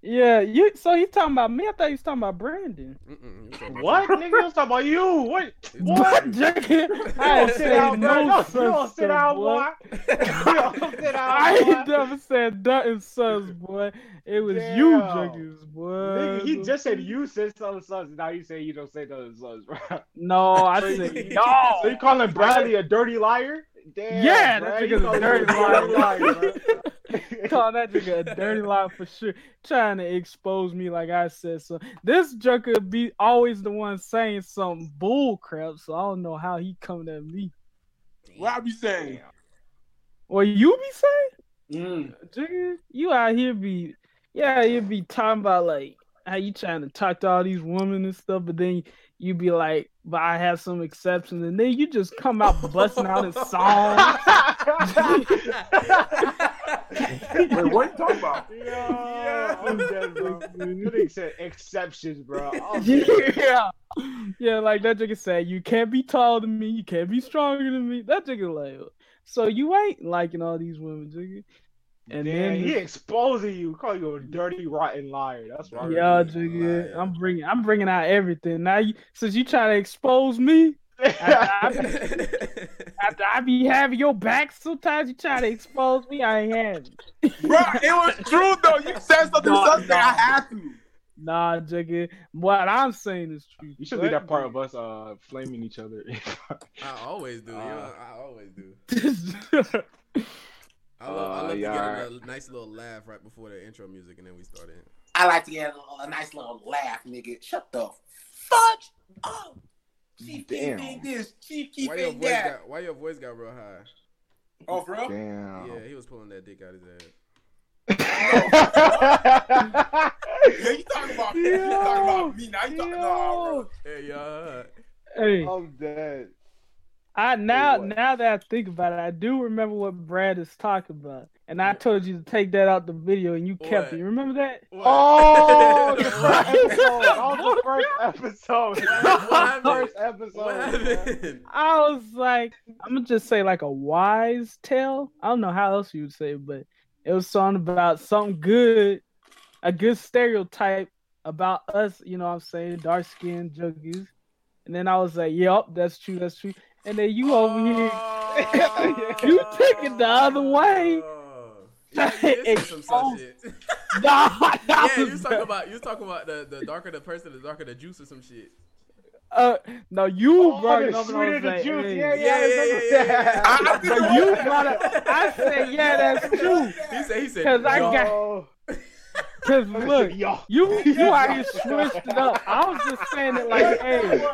Yeah, you. So you talking about me? I thought you was talking about Brandon. Mm-mm, talking about What? Nigga, you was talking about you. What? What? What? I I ain't sit say down, no bro. No, you don't sit stuff, down, boy. boy. You don't sit down, I ain't boy. never said nothing sus, boy. It was you, Damn. Juggins, boy. Nigga, he just said you said something sons. Now you say you don't say nothing sons, bro. No, I said no. So y'all. calling Bradley a dirty liar? Damn, Yeah, bro, that nigga's a dirty liar. liar, bro. Call that nigga a dirty lie for sure. Trying to expose me like I said so. This junker be always the one saying some bull crap, so I don't know how he coming at me. What I be saying? What you be saying? Mm. Jigga, you out here be yeah, you be talking about like how you trying to talk to all these women and stuff, but then you be like, but I have some exceptions, and then you just come out busting out in songs. Wait, what you talking about? Yo, I'm dead, bro. You nigga said exceptions, bro. Oh, yeah, yeah, like that nigga said, you can't be taller than me, you can't be stronger than me. That nigga like, so you ain't liking all these women, jigga. And Damn, then he exposing you, calling you a dirty, rotten liar. That's right. Yeah, Dirty jigga. I'm bringing, I'm bringing out everything. Now, you, since you trying to expose me, after I, after I be having your back, sometimes you try to expose me. I ain't having. it. Bro, it was true though. You said something No, something. no. I had to. Nah, jigga, what I'm saying is true. You should leave that part of us uh flaming each other. I always do. Uh, yeah, I always do. I love, I Uh, love to get a, nice little laugh right before the intro music, and then we start in. I like to get a, a nice little laugh, nigga. Shut the fudge up. Chief Keef Damn. ain't this. Chief Keef Why your ain't voice that. got? Why your voice got real high? Oh, for real? Damn. Yeah, he was pulling that dick out his ass. Yeah, you talking about me. You talking about me. Now you talking about Hey, y'all. hey, I'm dead. I now what? now that I think about it, I do remember what Brad is talking about, and I told you to take that out the video, and you kept What? it. You remember that? What? Oh, the first episode. That the first episode. What- what? First episode. What man. I was like, I'm gonna just say like a wise tale. I don't know how else you would say, it, but it was something about something good, a good stereotype about us. You know what I'm saying? Dark skinned junkies. And then I was like, Yup, that's true, that's true. And then you over here, You took it the other way. Oh. Yeah, you some such shit. nah, yeah, you was was talking about you was talking about the, the darker the person, the darker the juice or some shit. uh, no, you Oh, brought the it up. sweeter the juice. hey. Yeah, Yeah, yeah, yeah, yeah. yeah, yeah. I- I think But it you brought it. I said, yeah, that's true. He said he said 'Cause I got- Oh, Cause look, yo. you you out here switched it up. I was just saying it like, hey,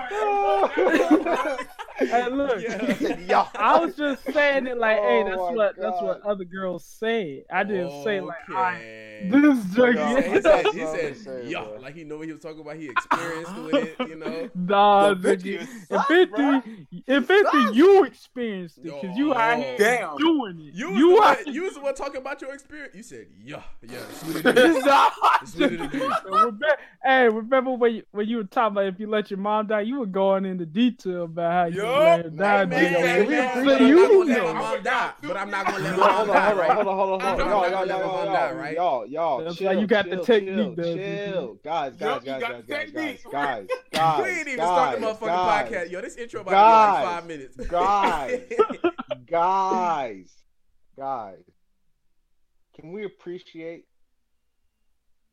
hey, look. yo. I was just saying it like, hey, Oh that's my what that's what other girls say. I didn't say it like, I, Okay. this He junkie. said, he said, what he I'm said saying, yeah, bro. like he know what he was talking about. He experienced with it, you know. Nah, The video junkie. sucks, If bruh. it if it you experienced it, cause you out here Damn. doing it. You was, you the one, you was the one talking about your experience. You said, yeah, yeah, sweeter than juice. Nah, Sweeter than juice. remember, hey, remember when you, when you were talking about if you let your mom die, you were going into detail about how you Yup. let her die. man, nigga. hey, Exactly. man. So But I'm you not gonna let know. my mom die. But I'm not gonna let Hold my on, mom die, hold on, right? hold on, hold on, hold I'm on. not Y'all, gonna y'all, let my y'all, mom die, y'all, right? Y'all, y'all, That's chill, why you got the technique, chill, though, chill. Guys, guys, Yup, guys, guys, guys, guys, guys, guys, We ain't even started the motherfucking guys, podcast. Yo, this intro about to be like five minutes. Guys. guys, guys. Can we appreciate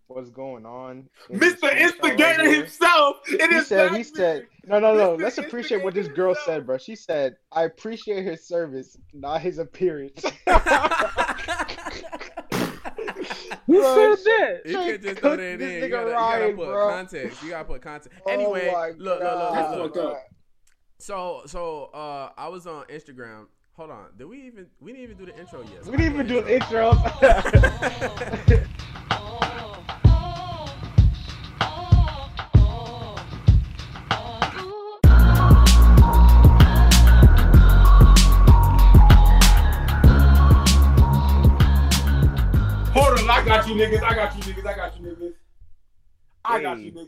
what's going on? Mr. Instigator right himself. It He is said, he back, said, no, no, no. Mr. Let's appreciate what this girl himself. said, bro. She said, I appreciate his service, not his appearance. Who Bro, said that? You can't just Cook throw that in. this You gotta, you gotta put bro. context. You gotta put context. Oh Anyway, my look, look, look, God, look, look. So, so uh, I was on Instagram. Hold on. Did we even? We didn't even do the intro yet. We didn't even do an intro. on, I got you niggas. I got you niggas. I got you niggas. I got you niggas.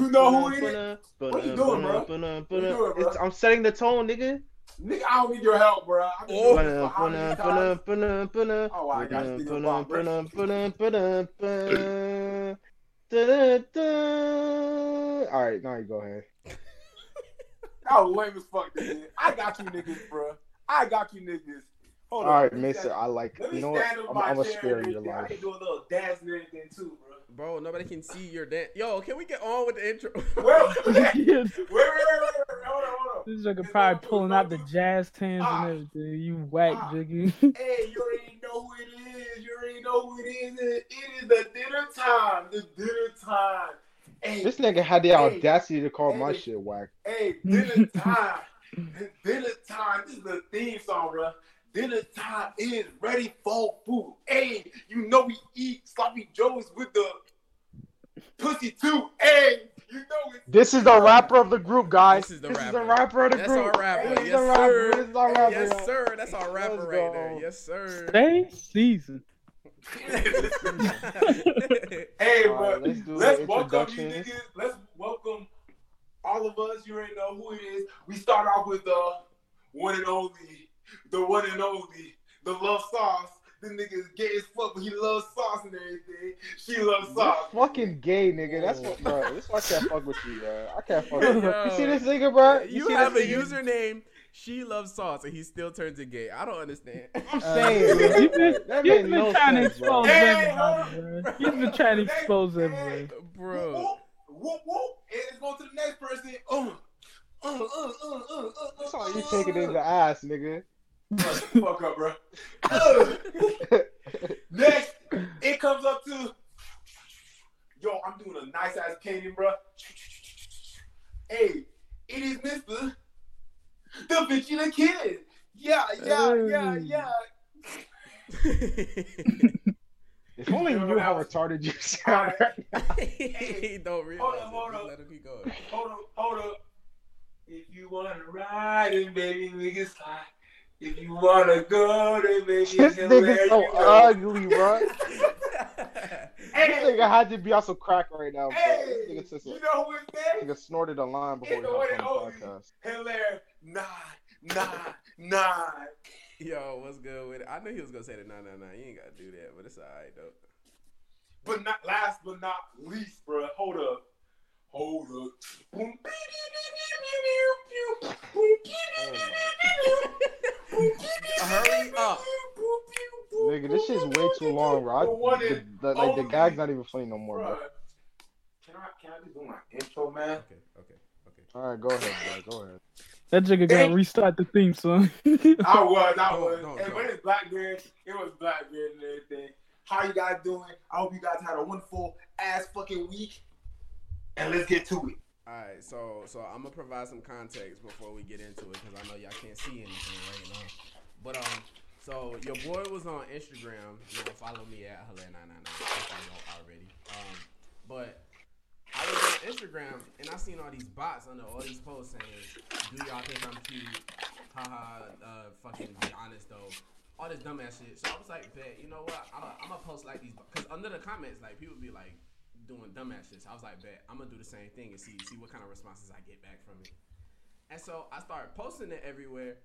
You know who it is? What you doing, bro? What you doing, bro? It's- I'm setting the tone, nigga. Nigga, I don't need your help, bro. I've been Oh. doing this for how many times? Oh, I got you niggas blocked, bro. All right, now you go ahead. That was lame as fuck, nigga. I got you niggas, bro. I got you niggas. Hold All right, mister. I like You know what? I'm, I'm a spare in your life. I can do a little dance and everything too, bro. Bro, nobody can see your dance. Yo, can we get on with the intro? well, wait, wait, wait, wait, wait, hold on, hold on. This nigga probably pulling out the jazz hands ah, and everything. You whack, ah, Jiggy. hey, you already know who it is. You already know who it is. It is the dinner time. The dinner time. Hey, this nigga had the hey, audacity to call hey, my shit whack. Hey, dinner time. dinner time. This is the theme song, bro. Dinner time is ready for food. Hey, you know we eat sloppy joes with the pussy too. Hey, you know it. This is the rapper of the group, guys. This is the, this rapper. Is the rapper of the That's group. Our rapper. Hey, yes, sir. This is our rapper. Yes, sir. That's our rapper Let's right go. there. Yes, sir. Stay season. hey, bro, let's, let's welcome you niggas. Let's welcome all of us. You already know who it is. We start off with the one and only, the one and only, the love sauce. The nigga's gay as fuck, but he loves sauce and everything. She loves sauce. You're fucking gay, nigga. That's what, bro. This why I can't fuck with you, bro. I can't fuck with you. You see this nigga, bro? You, you have a username she loves sauce and he still turns it gay. I don't understand. I'm saying, uh, you've been, you've been no trying sense, to expose everybody, bro. You've been trying to expose everybody. Bro. Whoop, whoop, whoop. It's going to the next person. Uh, uh, uh, uh, uh, uh, That's all you taking in the ass, nigga. Fuck up, bro. Next, it comes up to, yo, I'm doing a nice ass painting, bro. Hey, it is Mister the Da Vinci the Kid. Yeah, yeah, yeah, yeah. if only you knew how retarded you sound. he don't realize. Hold on, hold on. Let him keep going. Hold on, hold on. If you wanna ride and baby, we can slide. If you wanna go, then baby, this nigga's so ugly, bro. hey, this nigga had to be on some crack right now, bro. Hey, this nigga, you know what, man? Nigga snorted a line before he hopped on the oh, podcast. Hilaire, nah, nah, nah. Yo, what's good with it? I knew he was gonna say the nah, nah, nah. You ain't gotta do that, but it's alright though. But not last but not least, bro. Hold up. Hold up. Hurry up. Nigga, this shit's way too long, bro. The, the, like, the gag's not even funny no more, bro. Can I, can I be doing my intro, man? Okay, okay, okay. Alright, go ahead, bro. Go ahead. That nigga gotta restart the theme song. I was, I was. No, no, and no. when it's Blackbeard, it was Blackbeard and everything. How you guys doing? I hope you guys had a wonderful ass fucking week. And let's get to it. All right, so so I'm gonna provide some context before we get into it because I know y'all can't see anything right now. But um, so your boy was on Instagram. You know, follow me at Hilaire999 if you already. Um, but I was on Instagram and I seen all these bots under all these posts saying, "Do y'all think I'm cute? Haha, uh, fucking be honest though." All this dumbass shit. So I was like, "Bet, you know what? I'm gonna post like these because under the comments, like people be like doing dumbass shit. So I was like, "Bet, I'm gonna do the same thing and see see what kind of responses I get back from it." And so I started posting it everywhere.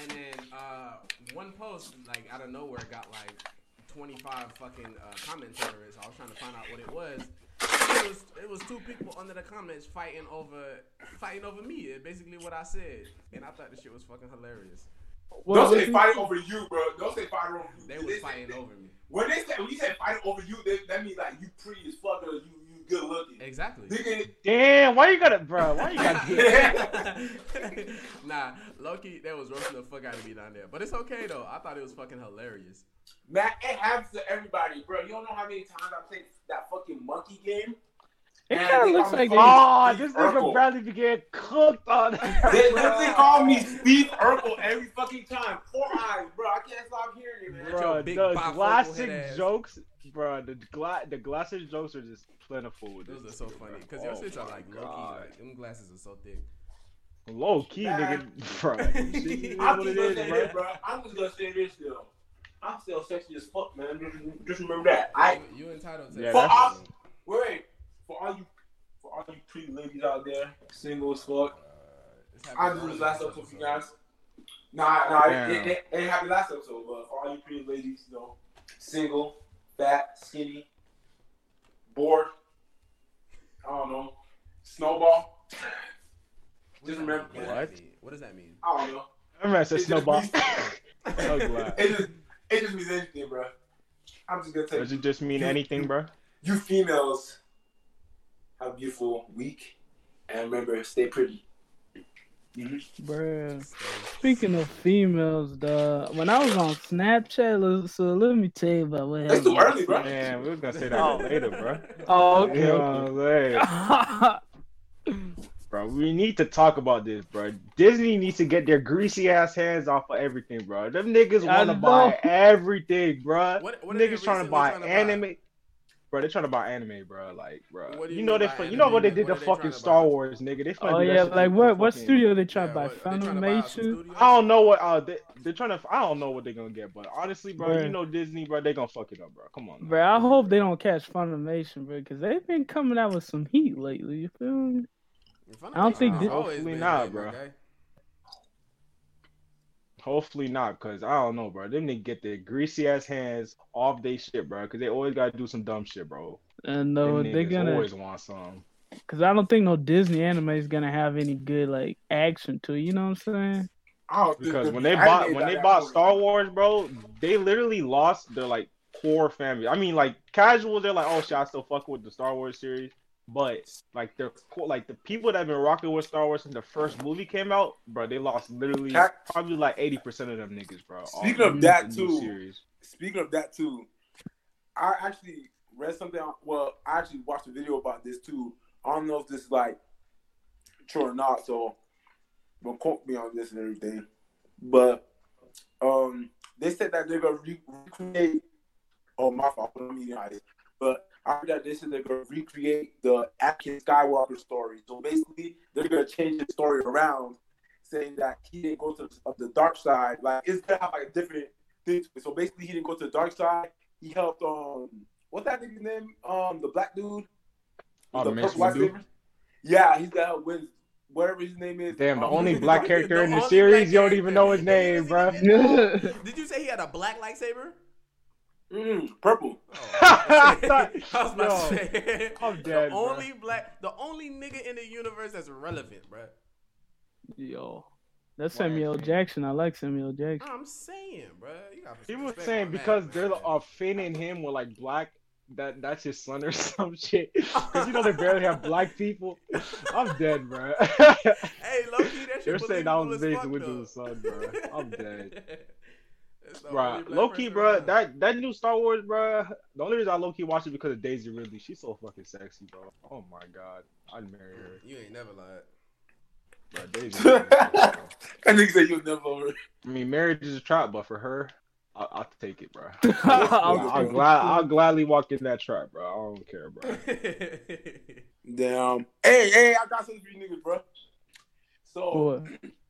And then uh, one post, like out of nowhere, got like 25 fucking uh, comments under it. So I was trying to find out what it was. It was it was two people under the comments fighting over fighting over me. Basically what I said, and I thought the shit was fucking hilarious. Well, Don't say fighting over you, bro. Don't say fighting over you. They was fighting over me. When they say when you say fighting over you, they, that means like you pretty as fuck or you you good looking. Exactly. Damn, why you gotta, bro? Why you gotta? nah, Loki, that was roasting the fuck out of me down there, but it's okay though. I thought it was fucking hilarious. Man, it happens to everybody, bro. You don't know how many times I played that fucking monkey game. It kind of looks like oh, this nigga Bradley be getting cooked on. they literally call me Steve Urkel every fucking time. Four eyes, bro. I can't stop hearing it, man. Bro, the classic jokes, bro. The gla- the glasses jokes are just plentiful. With Those this are so funny because your oh shits are like low key. Like them glasses are so thick. Low key, nigga, bro. I'm just gonna say this, bro. I'm just gonna say this still. I'm still sexy as fuck, man. Just, just remember that. I you entitled to. Yeah, for all, wait, for all you for all you pretty ladies out there, single as fuck. Uh, I do this last episode, episode for you guys. Nah, nah, Damn. it, ain't happy last episode, but for all you pretty ladies, you know, single, fat, skinny, bored, I don't know, snowball. What just remember what? What does that mean? I don't know. I remember I said it snowball. Just means, it just it just means anything, bro. I'm just gonna tell you. Does it just mean you, anything, bro? You females have a beautiful week, and remember, stay pretty. Bruh. Speaking of females, dog, when I was on Snapchat, so let me tell you about what It's too happened. early, bro. Man, we was gonna say that Oh. later, bro. Oh, okay. You know what I'm. Bro, we need to talk about this, bro. Disney needs to get their greasy ass hands off of everything, bro. Them niggas want to buy everything, bro. What- what niggas trying to buy trying to buy? Anime. Bro, they trying to buy anime, bro. Like, bro. What You, you know they, by you know what they did What to fucking Star buy? Wars, nigga. They finna Oh yeah, like to what? What fucking- studio they trying Yeah, to buy? trying to buy Funimation. I don't know what uh they, they're trying to. I don't know what they're gonna get, but honestly, bro, Bruh. you know Disney, bro, they gonna fuck it up, bro. Come on, Bro, I hope they don't catch Funimation, bro, because they've been coming out with some heat lately. You feel me? I don't think Funimation thi- Hopefully not, bro. okay? Hopefully not, cause I don't know, bro. Them niggas get their greasy ass hands off they shit, bro. Cause they always gotta do some dumb shit, bro. And uh, no, they're gonna, always want some. because I don't think no Disney anime is gonna have any good like action to it. You know what I'm saying? I Because the when they anime bought when they bought Star. Wars, bro, they literally lost their like core family. I mean, like casuals, they're like, oh shit, I still fuck with the Star Wars series. But like core, like the people that have been rocking with Star Wars since the first movie came out, bro, they lost literally probably like eighty percent of them niggas, bro. Speaking of that, too. Speaking of that too, I actually read something. Well, I actually watched a video about this too. I don't know if this is like true or not, so don't quote me on this and everything. But um, they said that they're gonna re- recreate. Oh, my fault. I don't mean it. But I heard that this is they're gonna recreate the Anakin Skywalker story. So basically, they're gonna change the story around, saying that he didn't go to of the dark side. Like it's gonna have like a different thing. to it. So basically, he didn't go to the dark side. He helped um, what's that nigga's name? Um, the black dude. Oh, the Mace purple Windu? lightsaber? Yeah, he's gonna help win whatever his name is. Damn, the Um, only black gonna- character in the series, you don't even know his name, doesn't bro. Did you say he had a black lightsaber? Mm, purple. Oh, I I thought- was about Yo, to say. I'm the dead, bro. only black, the only nigga in the universe that's relevant, bro. Yo, that's Why Samuel actually? Jackson. I like Samuel Jackson. I'm saying, bro. You got He some was saying because that, they're man. Finn and him were like black. That that's his son or some shit. Because you know they barely have black people. I'm dead, bro. Hey, low key, that shit They're saying I was as Mace fuck, Windu's though. son, bro. I'm dead. That's bro, only low key, bro. That that new Star Wars, bro. The only reason I low key watch it because of Daisy Ridley. She's so fucking sexy, bro. Oh my god, I'd marry her, You ain't never lied. bro. Daisy. Ridley, bro. That nigga said you'll never over. I mean, marriage is a trap, but for her, I'll, I'll take it, bro. I'll I'll, I'll glad I'll gladly walk in that trap, bro. I don't care, bro. Damn. Hey, hey, I got something for you niggas, bro. So, Boy,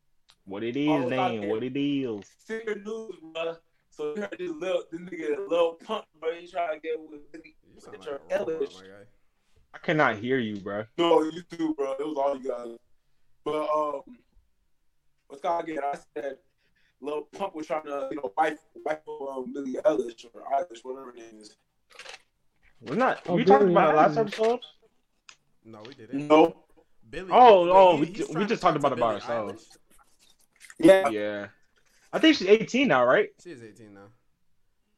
What it is, it's out then? What it is? senior news, bro. So you heard this little, this nigga, little punk, bro. He trying to get with Billy. You your like Ellis. I cannot hear you, bro. No, you too, bro. It was all you guys. But um, what's called again? I said, little pump was trying to, you know, wife, wife um, Billy Ellis or Eilish, whatever her name is. We're not. Oh, we talked about it last episode. No, we didn't. No. Billy. Oh, wait, oh, we we just talked talk about it by Billie ourselves. Eilish? Yeah. Yeah, I think she's 18 now, right? She is 18 now.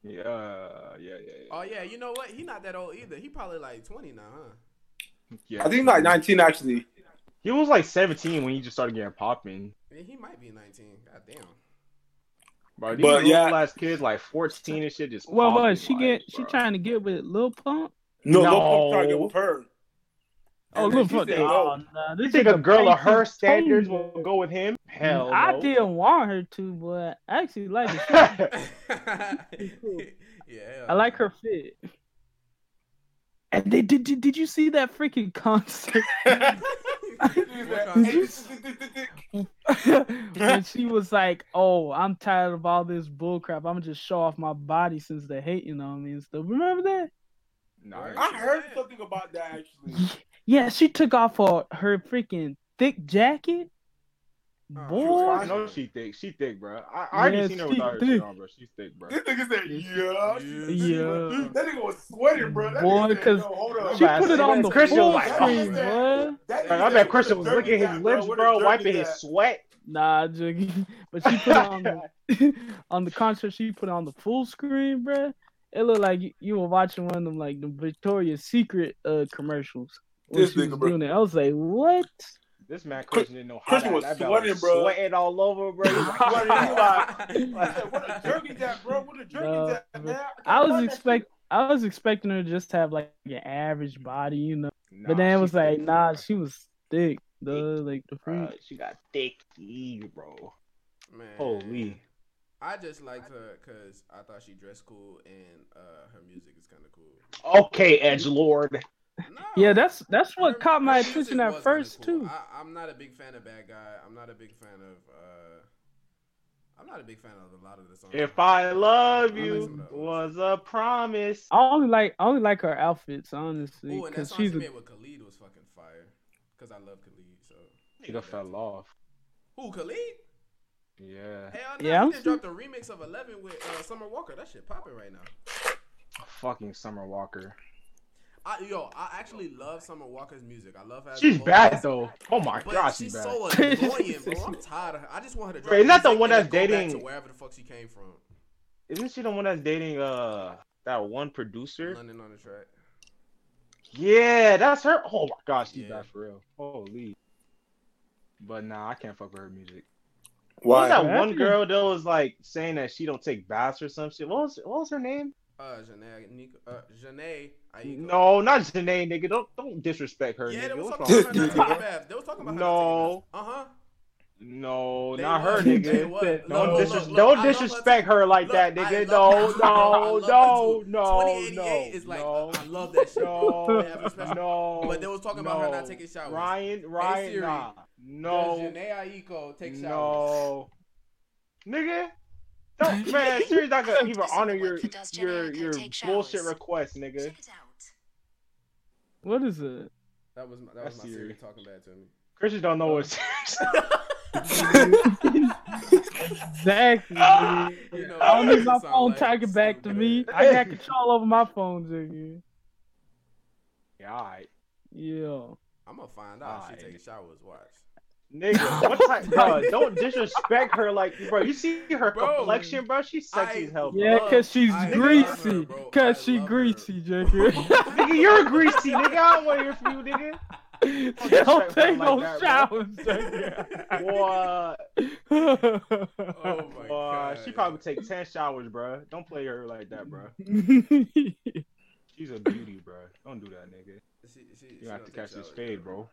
Yeah, yeah, yeah, yeah. Oh yeah, you know what? He not that old either. He probably like 20 now, huh? yeah. I think like 19 actually. he was like 17 when he just started getting popping. Yeah, he might be 19. God damn. Bro, these But, yeah. ass kids like 14 and shit just. well, popping, what she like, get? She trying to get with Lil Pump? No, No. no. Pump trying to get with her. Oh, And Lil then she Pump. said, Oh, no. nah, You think a girl of her standards told will go with him? Hell I no. didn't want her to, but I actually like it. yeah. I like her fit. And they did. Did, did you see that freaking concert Did you- when she was like, "Oh, I'm tired of all this bullcrap. I'm gonna just show off my body since they're hating on me and stuff." Remember that? Nah, I heard something about that actually. Yeah, she took off her, her freaking thick jacket. Oh, Boy, I know she thick. She thick, bro. I, I already Yeah, seen her she without her thick. on, bro. She's thick, bro. This nigga said, yeah. Yeah. That nigga was sweating, bro. That Boy, nigga said, 'cause no, she Bro, put it on the said Christian full like, screen, boy. That Bro, nigga I bet Christian was the licking his jerky lips, at, bro, wiping jerky his sweat. Nah, Jiggy. But she put on the on the concert. She put on the full screen, bro. It looked like you, you were watching one of them like the Victoria's Secret uh commercials. When This nigga, bro. doing it, I was like, "What?" This man Christian didn't know how Christian was that man sweating, was bro. Sweating all over, bro. He was Sweating, like, he like, what a jerk is that, bro? What a jerk Nah, that, bro. man? I can't was expecting. I was expecting her to just have like an average body, you know. nah, but then it was like, thick, nah, bro. she was thick, duh, like the fruit. Bruh, she got thick E, bro. Man, Holy. I just liked her because I thought she dressed cool and uh, her music is kind of cool. Okay, Edge Lord. No, Yeah, that's that's what her- caught my attention at first cool. too. I, I'm not a big fan of Bad Guy. I'm not a big fan of. Uh, I'm not a big fan of a lot of the songs. If I love you some of those. was a promise. I only like I only like her outfits, honestly, Ooh, and that because song she's she a, made with Khalid was fucking fire. Because I love Khalid, so. She Nigga fell off. Who Khalid? Yeah. Hell no, Yeah, he I'm just dropped a remix of Eleven with uh, Summer Walker. That shit popping right now. Fucking Summer Walker. I, yo, I actually love Summer Walker's music. I love her. as She's vocalist, bad though. Oh my But god, she's she's bad. so annoying, bro. I'm tired of her. I just want her to drop. Wait, isn't that the one that's then go back dating- to wherever the fuck she came from? Isn't she the one that's dating uh that one producer? London on the track. Yeah, that's her. Oh my gosh, she's Yeah. bad for real. Holy. But nah, I can't fuck with her music. Why? What was that one girl that was like saying that she don't take baths or some shit? What was what was her name? Uh, Jhené, Nico, uh, Jhené, Aiko. No, not Jhené, nigga. Don't don't disrespect her, Yeah, nigga. they was talking about her not you? taking baths. They was talking about her No. not taking baths. Uh huh. No, They not her, nigga. Was. Don't Look, disres- look, look, don't I love her disrespect her like Look, that, nigga. No, her too, bro. I no, no, no, 2088 no, is like, no, I love that shit. no, They have a special- no. But they was talking about her not taking showers. Ryan, Ryan, Siri, nah, Does no, Jhené Aiko take showers? no, nigga. Don't, man, Siri's not gonna even honor your your your bullshit request, nigga. what is it? That was my, that was That's my Siri Siri. talking bad to me. Christian don't know uh, what. Exactly. nigga. You know, I don't need my phone like talking back to me. I got control over my phone, Jiggy. yeah, alright. Yeah. I'm gonna find out if Alright. she taking showers. Watch. Nigga, what type, bro? Don't disrespect her, like, bro. You see her Bro, complexion, bro? She's sexy I- as hell, bro. Yeah, cause she's I greasy. her. Cause I she love her. greasy, Jiggy. Nigga, you're greasy, nigga. I don't want to hear from you, nigga. Don't disrespect her take no that, showers, Jiggy. What? Oh my Uh, god. she probably take ten showers, bro. Don't play her like that, bro. She's a beauty, bro. Don't do that, nigga. She, she, she You have to catch take this showers, fade, bro.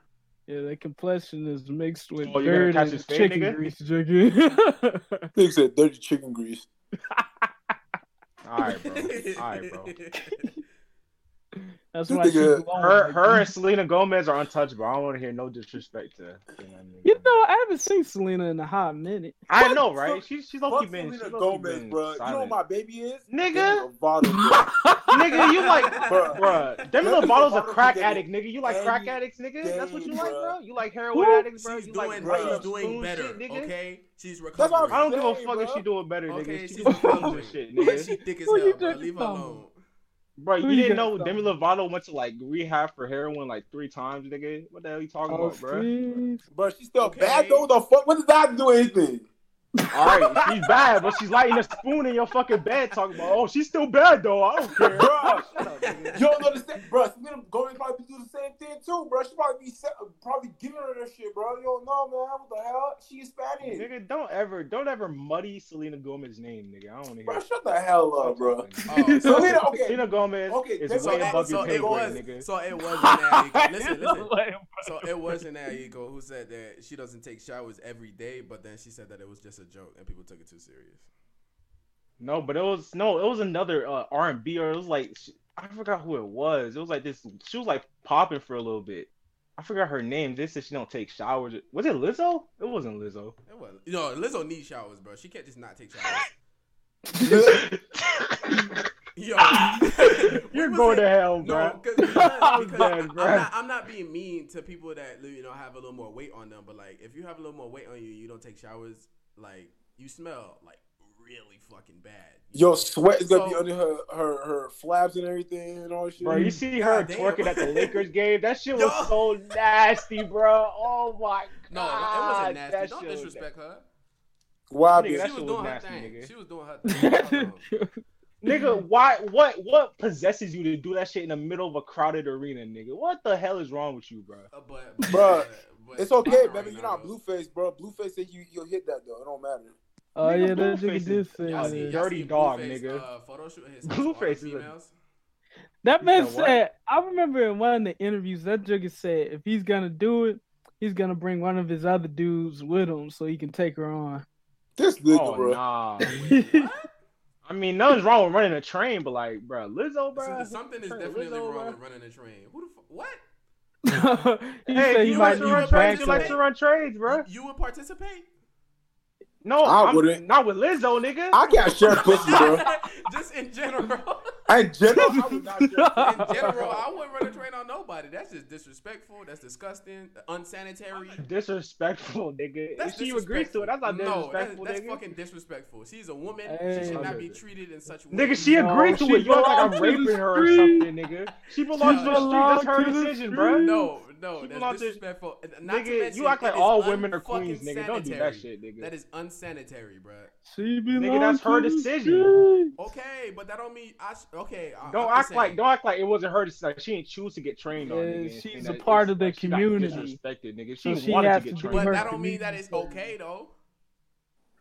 Yeah, the complexion is mixed with Oh, dirt and his chicken nigga? grease, Jiggy. Nigga said dirty chicken grease. All right, bro. All right, bro. That's why she's Her, her, and Selena Gomez are untouchable. I don't want to hear no disrespect to. You know what I mean? You know, I haven't seen Selena in a hot minute. I know, right? Sel- She's she's low-key been. Selena She's Gomez, been bro. You know what my baby is? Nigga. Demi nigga, you like, Bruh. bruh. Demi Demi Lovato's a crack addict, nigga. You like crack addicts, nigga? That's what you day, like, bro. You like heroin What? addicts, bro. She's You doing, like bruh. she's doing better, shit, nigga? okay? She's That's recovering. I don't give a Hey, fuck if bro. she doing better, nigga. Okay, she's do spoons shit, nigga. she thick as Who hell, you bro. talking Leave her alone. Bro, you you didn't know some? Demi Lovato went to like rehab for heroin like three times, nigga? What the hell you talking Oh, about, bro? please. Bro, she's still Okay. bad though. The fuck? What does that do anything? All right, she's bad, but she's lighting a spoon in your fucking bed talking about, oh, she's still bad though. I don't care. Bro, Shut up, nigga. you don't understand, bro. Selena Gomez probably do the same thing too, bro. She probably be se- probably giving her that shit, bro. You don't know, man. What the hell? She's Spanish, Nigga, don't ever, don't ever muddy Selena Gomez's name, nigga. I don't want to bro. hear. Shut the hell up, bro. Oh, so, Selena, okay. Selena Gomez Okay, is Demi so, way Lovato- above it, your pay it was, grade, nigga. so it wasn't Aiko. Listen, listen. So it wasn't Aiko who said that she doesn't take showers every day, but then she said that it was just a joke and people took it too serious. No, but it was no, it was another uh, R and B, or it was like I forgot who it was. It was like this. She was like popping for a little bit. I forgot her name. This said she don't take showers. Was it Lizzo? It wasn't Lizzo. It was. You know, Lizzo needs showers, bro. She can't just not take showers. Yo, You're going it? to hell, No, bro. cause, because, I'm dead, I'm, not, I'm not being mean to people that you know have a little more weight on them, but like if you have a little more weight on you, you don't take showers, like you smell like really fucking bad. Yo, sweat is gonna be under her, her her flaps and everything and all shit. Bro, you see her God damn. twerking at the Lakers game? That shit was so nasty, bro. Oh my god. No, god. it wasn't nasty. That Don't shit was disrespect her. Why, Nigga, bitch? that She was shit doing her nasty, thing. nigga. She was doing her thing. Nigga, why? What? What possesses you to do that shit in the middle of a crowded arena, nigga? What the hell is wrong with you, bro? Uh, but, but, Bruh, but- but It's okay, Baka baby. right You're now, not though. Blueface, bro. Blueface said you you'll hit that though. It don't matter. Oh Nigga, yeah, that Blueface nigga did say Y'all see, y'all Dirty see dog, Blueface, nigga. Uh, photo shoot his Blueface his is a- That man said what? I remember in one of the interviews that Juggy said if he's gonna do it, he's gonna bring one of his other dudes with him so he can take her on. This nigga, Oh bro. nah. I mean, nothing's wrong with running a train, but like, bro, Lizzo, bro. Something is definitely Lizzo, wrong bro. with running a train. Who the fu- what? he Hey, said he you might like to need run you trains? back You like to run trades, bro? You, you would participate? No, I I'm, wouldn't. not with Lizzo, nigga. I can't share pussy, bro. Just in general. In general, I would not share in general, I wouldn't run a train on nobody. That's just disrespectful. That's disgusting. Unsanitary. Disrespectful, nigga. That's if she agrees to it, that's not No, that- disrespectful, that's nigga. fucking disrespectful. She's a woman. Hey. she should not be treated in such a way. Nigga, she No, agreed to she it. You act like I'm belongs to the raping her or something, nigga. She belongs to the street. That's her belongs to the decision, bro. No, no, She that's belongs to- disrespectful. Not to Nigga, mention, you act like all women are queens, unfucking nigga. Don't do that shit, nigga. That is unsanitary, bruh. She Nigga, that's her decision. Okay, but that don't mean I. Okay, I, Don't I'm act just like don't act like it wasn't her. decision. Like she didn't choose to get trained on. Nigga, she's saying a that part of the like, community. Disrespected, nigga. So She, she wanted to get to trained. But that don't mean that it's okay though.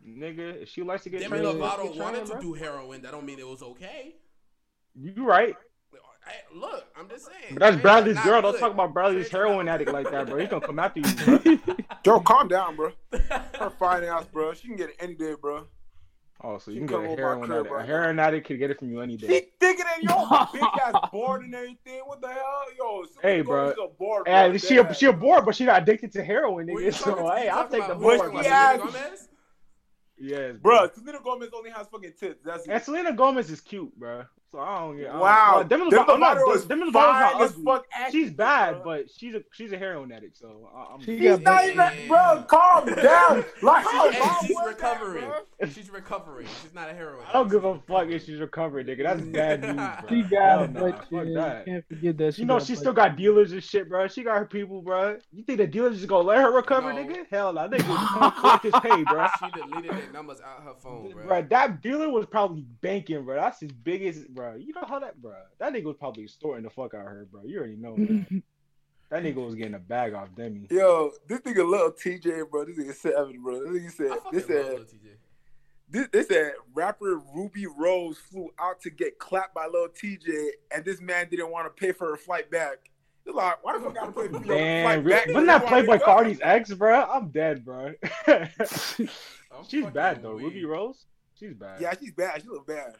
Nigga, if she likes to get Demi trained, Lovato wanted to do heroin. That don't mean it was okay. You right, Hey, look, I'm just saying. but that's Bradley's not girl. Don't talk about Bradley's heroin addict like that, bro. He's gonna come after you, bro. Yo, calm down, bro. Her fine ass, bro. She can get it any day, bro. Oh, so She you can come get a over my heroin crib addict. right A heroin addict can get it from you any She day. thinking that yo big ass bored and everything. What the hell, yo? Hey, bro. Gomez is a bored, And bro. she Dead she a bored, but she not addicted to heroin, Who nigga. So to? hey, I'll take the board. bored. who you one. talking Yeah. Selena Gomez? Yes, Bro, Selena Gomez only has fucking tits. That's And it. Selena Gomez is cute, bro. So I don't get. I don't- Wow. Well, Demi Demi Lovato, I'm Lovato is Demi Lovato's fine not as ugly. fuck acting, She's bad, bro. but she's a she's a heroin addict. So I, I'm. She not big- even, bro. Calm down. Like, how Hey, long she's was recovering. That. She's recovering. She's not a heroin. I don't give a fuck if she's recovering, nigga. That's bad news, bro. She Hell got it, nah, but fuck that. can't forget that. She You know she still got dealers and shit, bro. She got her people, bro. You think the dealers just gonna let her recover, No. nigga? Hell no, they gonna collect his pay, bro. She deleted their numbers out her phone, bro. Bro, that dealer was probably banking, bro. That's his biggest, bro. You know how that, bro? That nigga was probably extorting the fuck out of her, bro. You already know that. that nigga was getting a bag off Demi. Yo, this nigga little TJ, bro. This nigga Seven, bro. This nigga said, fucking they love said, Lil this, they said rapper Rubi Rose flew out to get clapped by Lil Tjay, and this man didn't want to pay for her flight back. He's like, why the fuck I gotta pay for your Damn, flight re- back? wasn't that Playboi Carti's ex, bro? I'm dead, bro. I'm She's bad though. weak. Rubi Rose, she's bad. Yeah, she's bad. She look bad.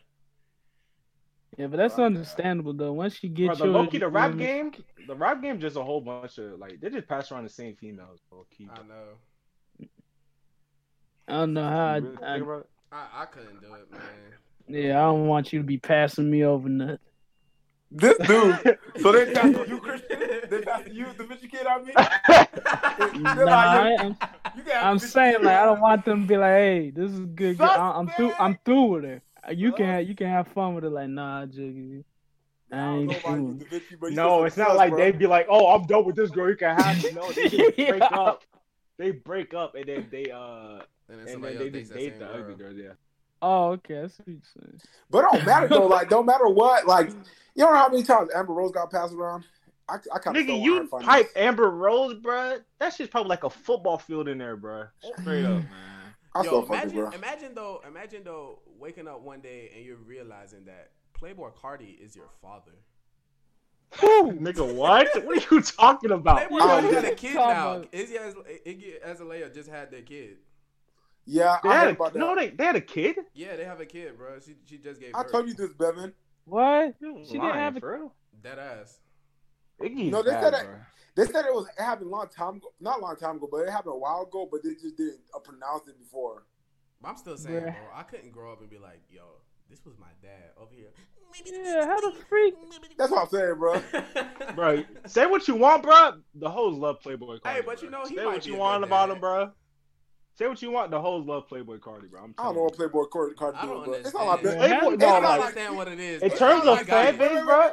Yeah, but that's Bro, understandable though. Once you Bro, get the your Loki, the rap game, the rap game, just a whole bunch of like they just pass around the same females. Low key. I know. I don't know how. You really I, I, think about it? I, I couldn't do it, man. yeah, I don't want you to be passing me over nothing. This dude. so they passed you, Christian. They passed you, the bitch kid on me. Nah, I, am You I'm saying like I don't want them to be like, hey, this is good. girl. I, I'm through. I'm through with her. You can have, you can have fun with it. Like nah, Jiggy. I I ain't know about doing. you, Da Vinci, No, it's not like bro. they'd be like, "Oh, I'm done with this girl. You can have it." No, they just break Yeah. up. They break up and then they uh And then and somebody then they else just date the girl. ugly girl. Yeah. Oh, okay. That's what you're saying. But it don't matter though. Like, don't matter what. Like, you don't know how many times Amber Rose got passed around. I, I kind of Nigga, you pipe Amber Rose, bruh. That shit's probably like a football field in there, bruh. Straight up, man. I Yo, still fuck imagine, bro. imagine though, imagine though, waking up one day and you're realizing that Playboi Carti is your father. Nigga, what? What are you talking about? Playboi Carti got a kid Talk now. about- Izzy Az- Iggy Azalea just had their kid. Yeah, They I had heard a, about that. no, they, they had a kid. Yeah, they have a kid, bro. She she just gave me. I birth. told you this, Bevan. What? You She didn't have a- for real. That ass. Iggy's No, they bad, said that- bruh. They said it was it happened a long time ago. Not a long time ago, but it happened a while ago. But they just didn't uh, pronounce it before. I'm still saying, Bruh. bro, I couldn't grow up and be like, yo, this was my dad over here. Yeah, how the freak? That's what I'm saying, bro. Bro, say what you want, bro. The hoes love Playboi Carti. Hey, but you bro. know, he say might what you want good about dad. him, bro. Say what you want. The hoes love Playboi Carti, bro. I'm I don't know what Playboi Carti, Carti I doing, don't bro. It's understand. not my best. Playboy- Playboy, no, it's I don't understand what it is. In terms of got fan base, bro.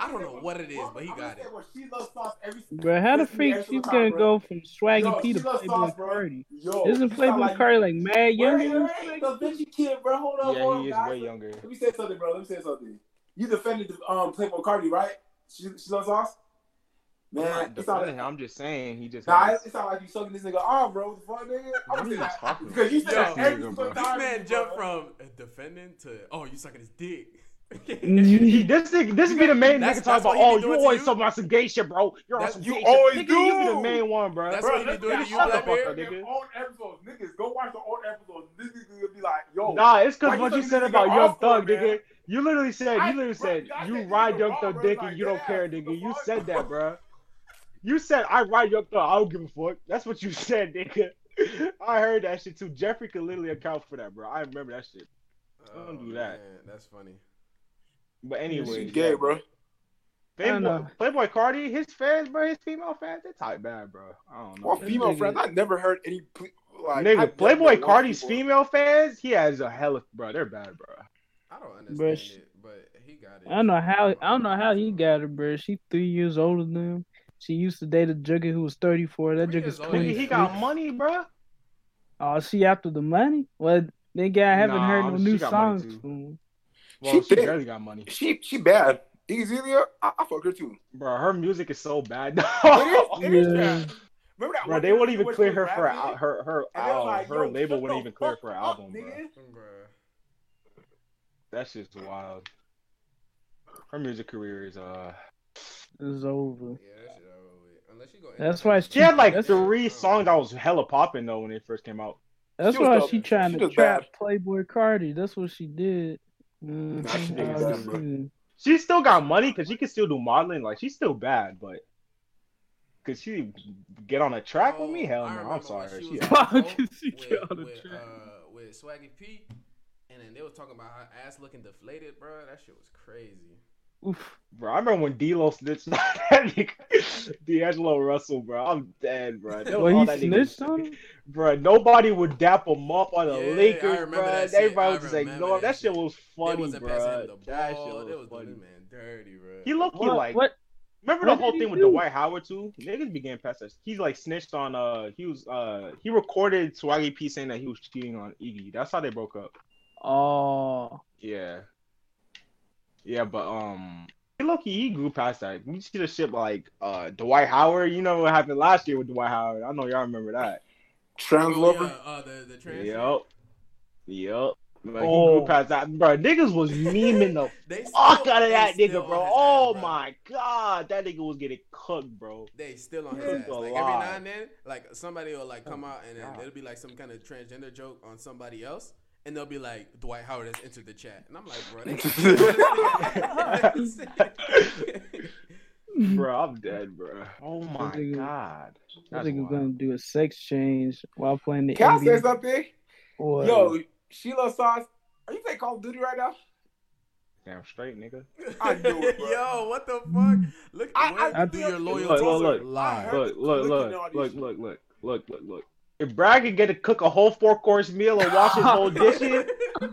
I don't know what it is, but he got it. She loves sauce every Bro, how the freak she's gonna go from Swaggy Yo, P to she loves Playboy. Cardi? Isn't she Playboy sound Cardi like mad Wait, younger wait, than wait, Swaggy? the bitchy kid, bro. Hold on, Yeah, hold on, he is guys. way younger. Let me say something, bro. Let me say something. You defended the um Playboi Carti, right? She, she loves sauce. I'm Man, not it sound like. I'm just saying he just. nah, has- it, it sound like you sucking this nigga off, bro. What the fuck, nigga? I'm are you saying talking because you said Yo, that every nigga, bro. This man jumped from defending to oh, you sucking his dick. He, this nigga, this be the main That's- nigga talking about. Oh, you always you? talking about some gay shit, bro. You're on some you gay always shit. Nigga, you be the main one, bro. That's Bro, what he be doing get to you, shut the Black fuck up, nigga. Their own episodes, niggas. Go watch the old episodes. This nigga will be like, yo, Nah, it's because what you sucking said about Young Thug, nigga. You literally said, you literally said, you ride Young Thug bro. dick and you don't care, nigga. You said that, bro. You said I ride Young Thug. I don't give a fuck. That's what you said, nigga. I heard that shit too. Jeffrey could literally account for that, bro. I remember that shit. Don't oh, do that. Oh, That's funny. But anyway, She's gay, bro. Playboy, know. Playboi Carti, his fans, bro, his female fans, they type bad, bro. I don't know. Well, female nigga- friends, I never heard any. Like, Nigga, I've Playboy never Cardi's people- female fans, he has a hell of, bro. They're bad, bro. I don't understand Bruh, sh- it, but he got it. I don't know how I don't know how he got her, bro. She three years older than him. She used to date a jugger who was thirty four. That Three jugger's years twenty. He got money, bro. Oh, she after the money? Well, nigga, I haven't Nah, heard no new songs from him. Well, She she thick. barely got money, She she bad. Azalea, I, I fuck her too. bro. Her music is so bad. It is, it is Yeah. bad. Remember that? Bro, one they time won't even clear her for Bradley? her her And they was uh, like, her label shut wouldn't even clear for an up, album, bro. nigga. Bruh. That's just wild. Her music career is uh. It's over. Yeah, that shit over. Unless you go. That's why She had like three songs that was hella popping though when they first came out. That's She why she trying She to trap bad. Playboi Carti. That's what she did. Mm, she did I bad, was bro. seeing- She still got money because she can still do modeling. Like she's still bad, but could she get on a track with me? Oh, Hell Oh, no. I'm sorry. when She was on the she with, get on the with, track. uh, with Swaggy P, and then they were talking about her ass looking deflated, bro. That shit was crazy. Oof. Bro, I remember when D'Lo snitched on that nigga, D'Angelo Russell, bro. I'm dead, bro. That Well, all he that snitched nigga, on bro. Nobody would dap him up on the Yeah, Lakers, bro. Everybody I was just remember ignoring. that That shit shit. was funny, wasn't passing him bro. the That shit They was was funny. man dirty, bro. He looked What, like. what? Remember what the whole thing he with do? Dwight Howard too? Niggas began past that. He's like snitched on. Uh, he was. Uh, he recorded Swaggy P saying that he was cheating on Iggy. That's how they broke up. Oh, Yeah. Yeah, but um, lucky he grew past that. You see the shit like uh Dwight Howard. You know what happened last year with Dwight Howard. I know y'all remember that. Trans Oh, lover. yeah, uh, the the trans. Yep. Yep. Like, he Oh. grew past that, bro. Niggas was memeing the They still, fuck out of that nigga, bro. his Oh ass, bro. my god, that nigga was getting cooked, bro. They still on his ass. Like every now and then, like somebody will like come out and it'll be like some kind of transgender joke on somebody else, and they'll be like, Dwight Howard has entered the chat, and I'm like, bro, bro, I'm dead, bro. Oh my nigga- god. I think we're gonna do a sex change while playing the Can I say something? Or- Yo, Sheila Sauce, are you playing Call of Duty right now? Damn straight, nigga. I knew it, bro. Yo, what the fuck? Mm. Look, I- where I- do your look, loyalty look, look, look. lie? heard- Look, look, looking look, at all these look, shit. look, look, look, look, look. If Brad can get to cook a whole four course meal and wash his whole dishes,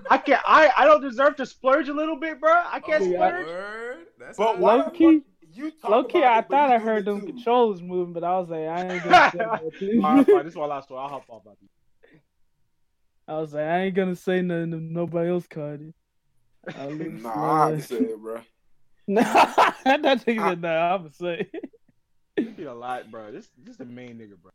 I can't. I I don't deserve to splurge a little bit, bro. I can't Oh, splurge. word? That's But why Low key- you Low key, about I it, thought I heard them too? controllers moving, but I was like, I ain't gonna say All right, nothing. fine. This is my last one. I'll hop off about this. I was like, I ain't gonna say nothing if nobody else caught it. I'll leave it Nah, I have to say it, bro. Nah, that nigga said, nah, I'm gonna say. You did a lot, bro. This this is the main nigga, bro.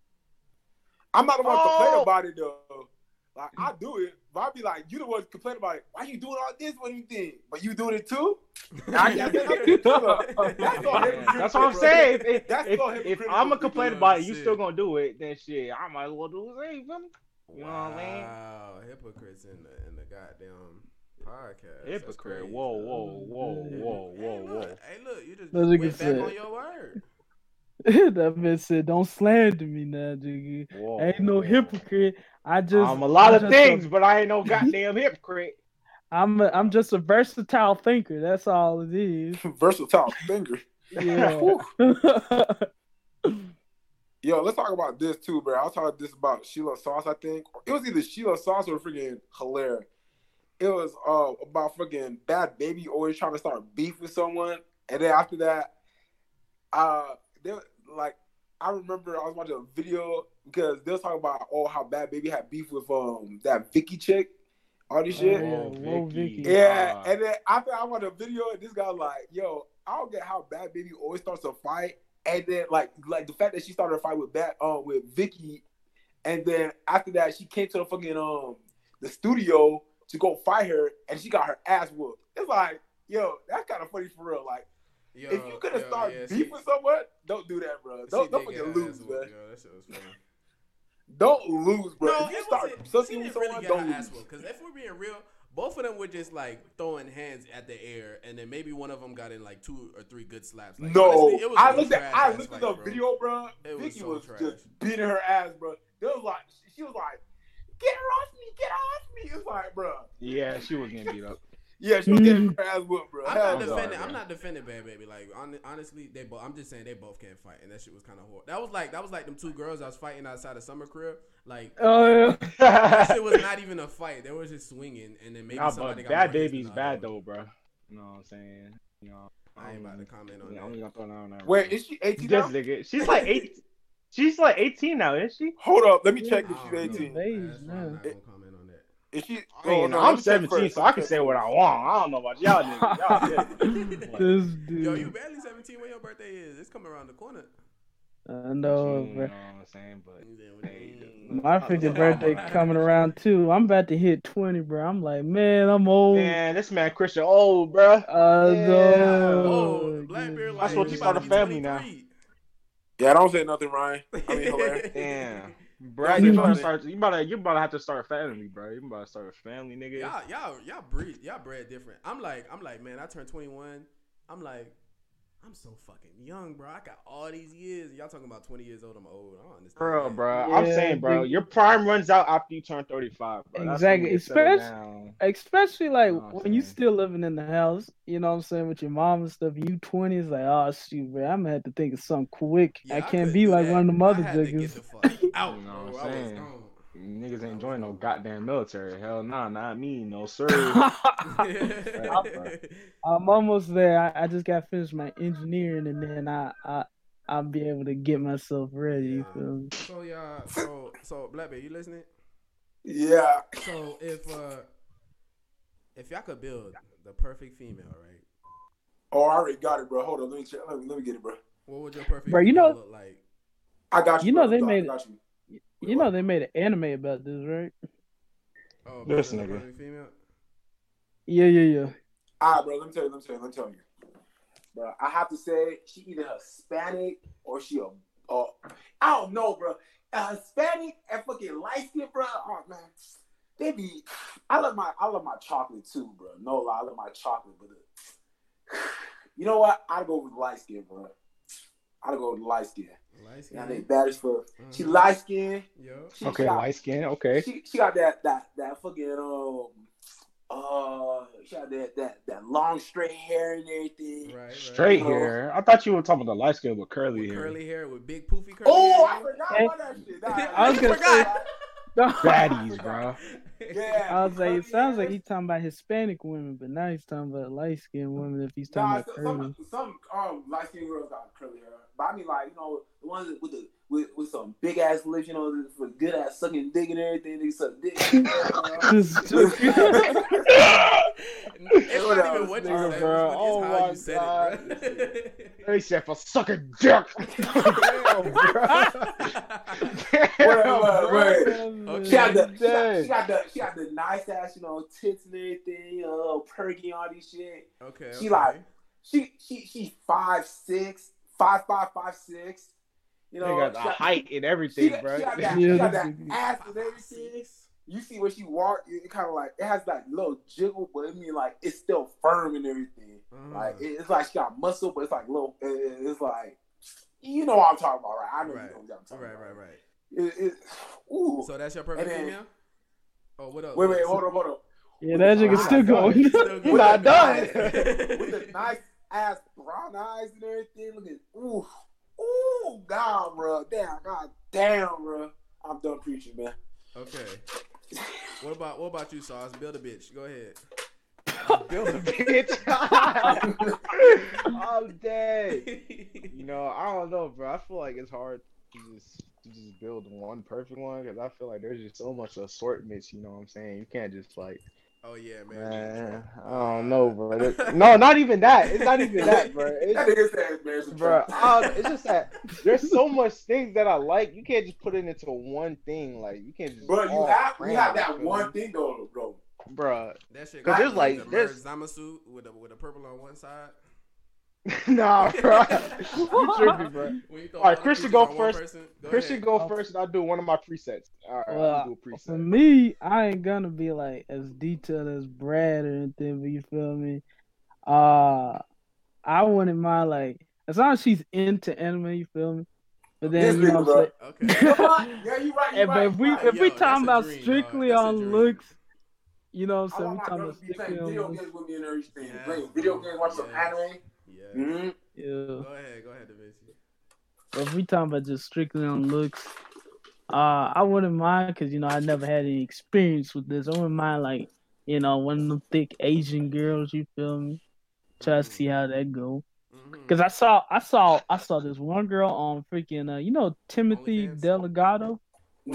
I'm not the one to Oh! complain about it though. Like I do it, but I be like, you the one to complain about it. Why you doing all this? What do you think? But you doing it too? I guess that's That's all that's what I'm saying. If, if, That's if, all if I'm gonna complain about it, you still gonna do it, then shit, I might as well do the same. You know what I mean? Wow, hypocrites in the in the goddamn podcast. Hypocrite. crazy. Whoa, whoa, whoa, Hey, whoa, hey, whoa, look, whoa. Hey, look, you just That went back on your word. that man said, don't slander me now, Jiggy. whoa I ain't no hypocrite. I just, I'm a lot I'm of things, A, but I ain't no goddamn hypocrite. I'm a, I'm just a versatile thinker. That's all it is. Versatile finger. Yeah. Yo, let's talk about this too, bro. I was talking this about Sheila Sauce, I think. It was either Sheila Sauce or freaking Hilaire. It was uh about freaking bad baby always trying to start beef with someone, and then after that, uh, they like I remember I was watching a video because they was talking about oh how Bhad Bhabie had beef with um that Vicky chick, all this shit. Oh, yeah. Whoa, Vicky. Yeah, and then after I watched a video, and this guy was like, yo, I don't get how Bhad Bhabie always starts a fight, and then like like the fact that she started a fight with that um with Vicky, and then after that she came to the fucking um the studio to go fight her, and she got her ass whooped. It's like, yo, that's kind of funny for real. Like, Yo, if you could have yo, started yeah, beef she- with someone, don't do that, bro. Don't don't fucking get lose, ass man. yo. That shit was funny. Don't lose, bro. No, if you it start wasn't. She sucking didn't with really someone, get don't her ass lose. Because if we're being real, both of them were just like throwing hands at the air, and then maybe one of them got in like two or three good slaps. Like, no, honestly, it was I a looked at I looked at the bro. video, bro. It was Vicky so was trash. just beating her ass, bro. It was like she was like, "Get her off me! Get off me!" It's like, bro. Yeah, she was getting beat up. Yeah, she was getting her ass whooped, bro. I'm not defending. bro. I'm not defending Bhad Bhabie. Like hon- honestly, they both. I'm just saying they both can't fight, and that shit was kind of horrible. That was like that was like them two girls I was fighting outside of summer crib. Like Oh, yeah. that shit was not even a fight. They were just swinging, and then maybe nah, somebody but got Bhad Bhabie's bad other. though, bro. You know what I'm saying? You know, I ain't about to comment on yeah, that. I'm gonna throw that on there. Wait, is she 18 this now? nigga? She's like eight. She's like 18 now, isn't she? Hold up, let me check I if don't she's know. 18. Age, That's why. I'm not gonna comment on that. Is she? I oh, mean, no, I'm 17, so I can say what I want. I don't know about y'all niggas. Y'all different. this dude. Yo, you barely 17 when your birthday is. It's coming around the corner. I know, you bro. know what I'm saying? But hey, My 50th birthday coming around too. I'm about to hit 20, bro. I'm like, man, I'm old. man, this man Christian old, bro. Uh, Yeah. no. Oh, Blackbeard like That's what he you start a family now. 23. Yeah, don't say nothing, Ryan. I mean, hilarious. Damn. Bro, you about, to start. You about to. You about to have to start a family, bro. You about to start a family, nigga. Y'all, y'all, y'all breed, y'all bred different. I'm like, I'm like, man, I turned 21. I'm like, I'm so fucking young, bro. I got all these years. Y'all talking about 20 years old. I'm old. I don't understand. Bro, that. bro, I'm saying, bro, big- your prime runs out after you turn 35, bro. Exactly, when you settle especially- Especially like Know when you saying? still living in the house, you know what I'm saying, with your mom and stuff. You 20 is like, oh shoot, bro, I'm gonna have to think of something quick. Yeah, I couldn't can't be like that. one of them I had to get niggas. the fuck out, You know what I I'm was saying? Gone. Niggas ain't joining no goddamn military. Hell nah, not me, no sir. I'm almost there. I, I just got finished my engineering, and then I I I'll be able to get myself ready. You Yeah. feel me? so y'all, so so Blackbeard, you listening? Yeah. So if uh, if y'all could build the perfect female, right? Oh, I already got it, bro. Hold on, let me check. Let me, let me get it, bro. What would your perfect Bro, you female know- look like? I got you. You know bro. they I made- got you. You know they made an anime about this, right? Oh, This nigga. female. Yeah, yeah, yeah. All right, bro. Let me tell you. Let me tell you. Let me tell you. Bro, I have to say she either Hispanic or she a. Uh, I don't know, bro. A Hispanic and fucking light skin, bro. Oh man, they be. I love my. I love my chocolate too, bro. No lie, I love my chocolate, but uh, you know what? I'd go with light skin, bro. I'd go with light skin. Light Yeah, skin. they bad as fuck. She light skin. Yo. She, okay, she got, light skin. Okay. she, she got that that that fucking um uh she got that that that long straight hair and everything. Right, right. Straight Oh. hair. I thought you were talking about the light skin with curly With hair. curly hair with big poofy curly Oh, hair. I forgot about that shit. Nah, I was I gonna forgot. Baddies, bro. Yeah. I was like, it sounds like he's talking about Hispanic women, but now he's talking about light skinned women. If he's talking Nah, about some, curly, some some um light skinned girls got curly hair, but I mean like you know the ones with the with, with some big ass lips, you know, for good ass sucking dick and everything. They suck dick. you know? This is too- it's not even what you nigga, said, bro? It's, Oh how my you said God. it, bro. They said for sucking dick. Damn, bro. Wait, Okay. She got the she got, Dang. she got the she got the nice ass, you know, tits and everything, you know, little perky all these shit. okay. She okay. like- She she she five six, five five five six. You They know, got the she got, height and everything, got, bro. she got that, Yeah, she got that ass and everything. You see when she walk, it kind of like it has that little jiggle, but I mean like it's still firm and everything. Uh, Like it- it's like she got muscle, but it's like little. it- it- It's like you know what I'm talking about, right? I know right, you know what I'm talking right, about. right, right. It, it, ooh. So that's your perfect And then- female. Oh, what else? wait, What wait, else? hold on, hold on. yeah, that nigga's Nah, still nah, going. He's still He's good. not done. with the nice ass brown eyes and everything. Look at ooh, ooh, down, bro. bro. Damn, god damn, bro. I'm done preaching, man. Okay. What about what about you, Sauce? Build a bitch. Go ahead. Build a bitch. I'm dead. You know, I don't know, bro. I feel like it's hard to just to just build one perfect one because I feel like there's just so much assortments. You know what I'm saying? You can't just like, Oh yeah, man. man. I don't know, bro. No, not even that. It's not even that, bro. It's That nigga said, bro. I don't- it's just that there's so much things that I like. You can't just put it into one thing. Like you can't just. Bro, you have you have that feel one me? thing though, bro. bro. That shit. 'Cause Cause there's like- the there's- Zama suit with a with a purple on one side. nah, bro. you tripping, bro. When you All right, Christian, go on one first. person, go Christian, ahead. go first, and I'll do one of my presets. All right, I'll do a for me, I ain't gonna be like as detailed as Brad or anything, but you feel me? Uh, I wouldn't mind like as long as she's into anime, you feel me? But This then you know bro. Okay. Yeah, you right. You Hey, but if we you right. if we talking about dream, strictly That's on looks, you know what I I'm saying? want We my talking girl about to be strictly playing on video games with me and everything. Yes, Playing video games, watch some anime. Yeah. Mm-hmm. Yeah. Go ahead. Go ahead, Da Vinci. If we talking about just strictly on looks, uh, I wouldn't mind because you know I never had any experience with this. I wouldn't mind like you know one of them thick Asian girls. You feel me? Try to see how that go. Mhm. Cause I saw I saw I saw this one girl on freaking uh you know Timothy DeLaGhetto.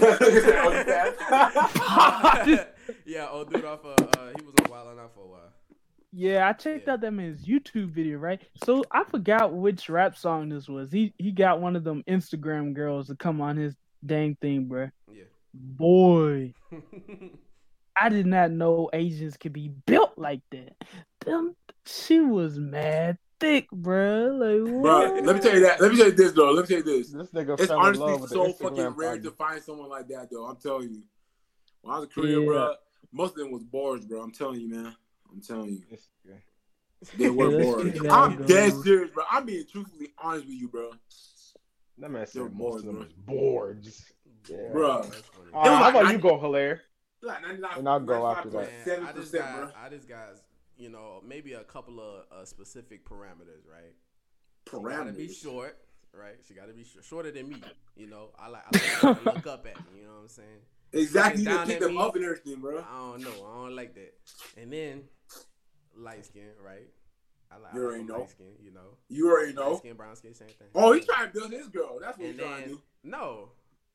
yeah, old dude off. Uh, uh, he was on Wild 'N Out for a while. Yeah, I checked Yeah. out that man's YouTube video, right? So I forgot which rap song this was. He he got one of them Instagram girls to come on his dang thing, bruh. Yeah. Boy, I did not know Asians could be built like that. Them, she was mad thick, bruh. Like, Bro, what? let me tell you that. Let me tell you this, though. Let me tell you this. This nigga It's fell in honestly love with so the fucking rare party. to find someone like that, though. I'm telling you. When I was in Korea, Yeah. bro, most of them was bars, bro. I'm telling you, man. I'm telling you. They were Yeah, bars. that's- I'm dead serious, bro. I'm being truthfully honest with you, bro. That man They're said most of them bro. was boards. Yeah. Bro. That's funny. All right, how like about you go, Hilaire? Like And I'll go after that. I just got, bro. I just got, you know, maybe a couple of uh, specific parameters, right? Parameters. She gotta be short, right? She gotta be sh- shorter than me. You know, I like, I like to look up at me. You know what I'm saying? Exactly. You Down can kick them me. up and everything, bro. I don't know. I don't like that. And then light skin, right? I like, You I like already know. light skin. You know, You already know. light skin, brown skin, same thing. Oh, he's trying to build his girl. That's what and he's trying to do. no,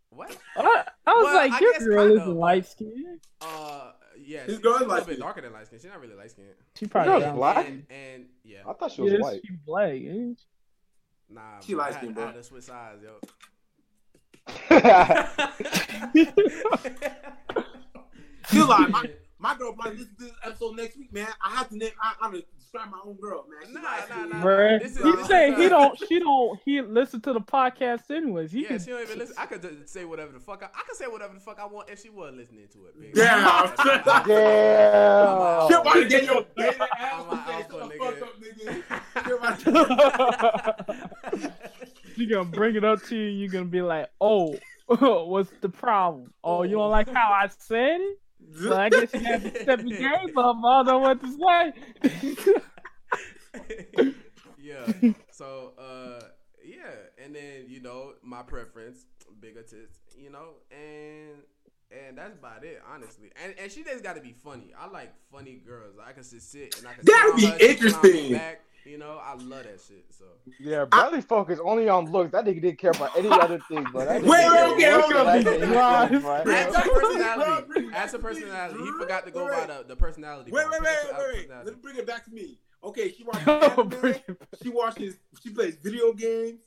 what? I, I was Well, like, your girl kinda, isn't light skin. Uh, yeah, His she- girl is a little light bit skin. darker than light skin. She's not really light skin. She She probably was black? And, and yeah, I thought she was Yeah, white. she black. ain't she? nah, She bro, I light had- skin, I bro. had to switch sides, yo. Feel like my, my girl probably listen to this episode next week, man. I have to name. I, I'm gonna describe my own girl, man. She Nah, light nah, skin. nah. This is- he this say he don't. She don't. He listen to the podcast anyways. He Yeah, can, she don't even listen. I could just say whatever the fuck I, I could say whatever the fuck I want if she was listening to it. Baby. Damn. Damn. She about to get your baby ass. I'm a and say, alpha, "Shut the nigga." fuck up, nigga." She gonna bring it up to you. You're gonna be like, "Oh, what's the problem? Oh, you don't like how I said it? Well, I guess you have to step your game up. I don't know what to say." yeah. So uh yeah, and then you know my preference, bigger tits, you know, and and that's about it, honestly. And and she just got to be funny. I like funny girls. I can just sit and I can. That'd be her, she sit on my interesting. back, You know, I love that shit. So Yeah, Bradley focus only on looks. That nigga didn't care about any other thing, bro. That nigga Wait, wait, okay, hold about on. anything. Right. As a personality, bring- as a personality, he forgot to go wait, by the, the personality. Wait, wait, wait, wait, wait. Let me bring it back to me. Okay, she watches anime. bring it back. She watches. She plays video games.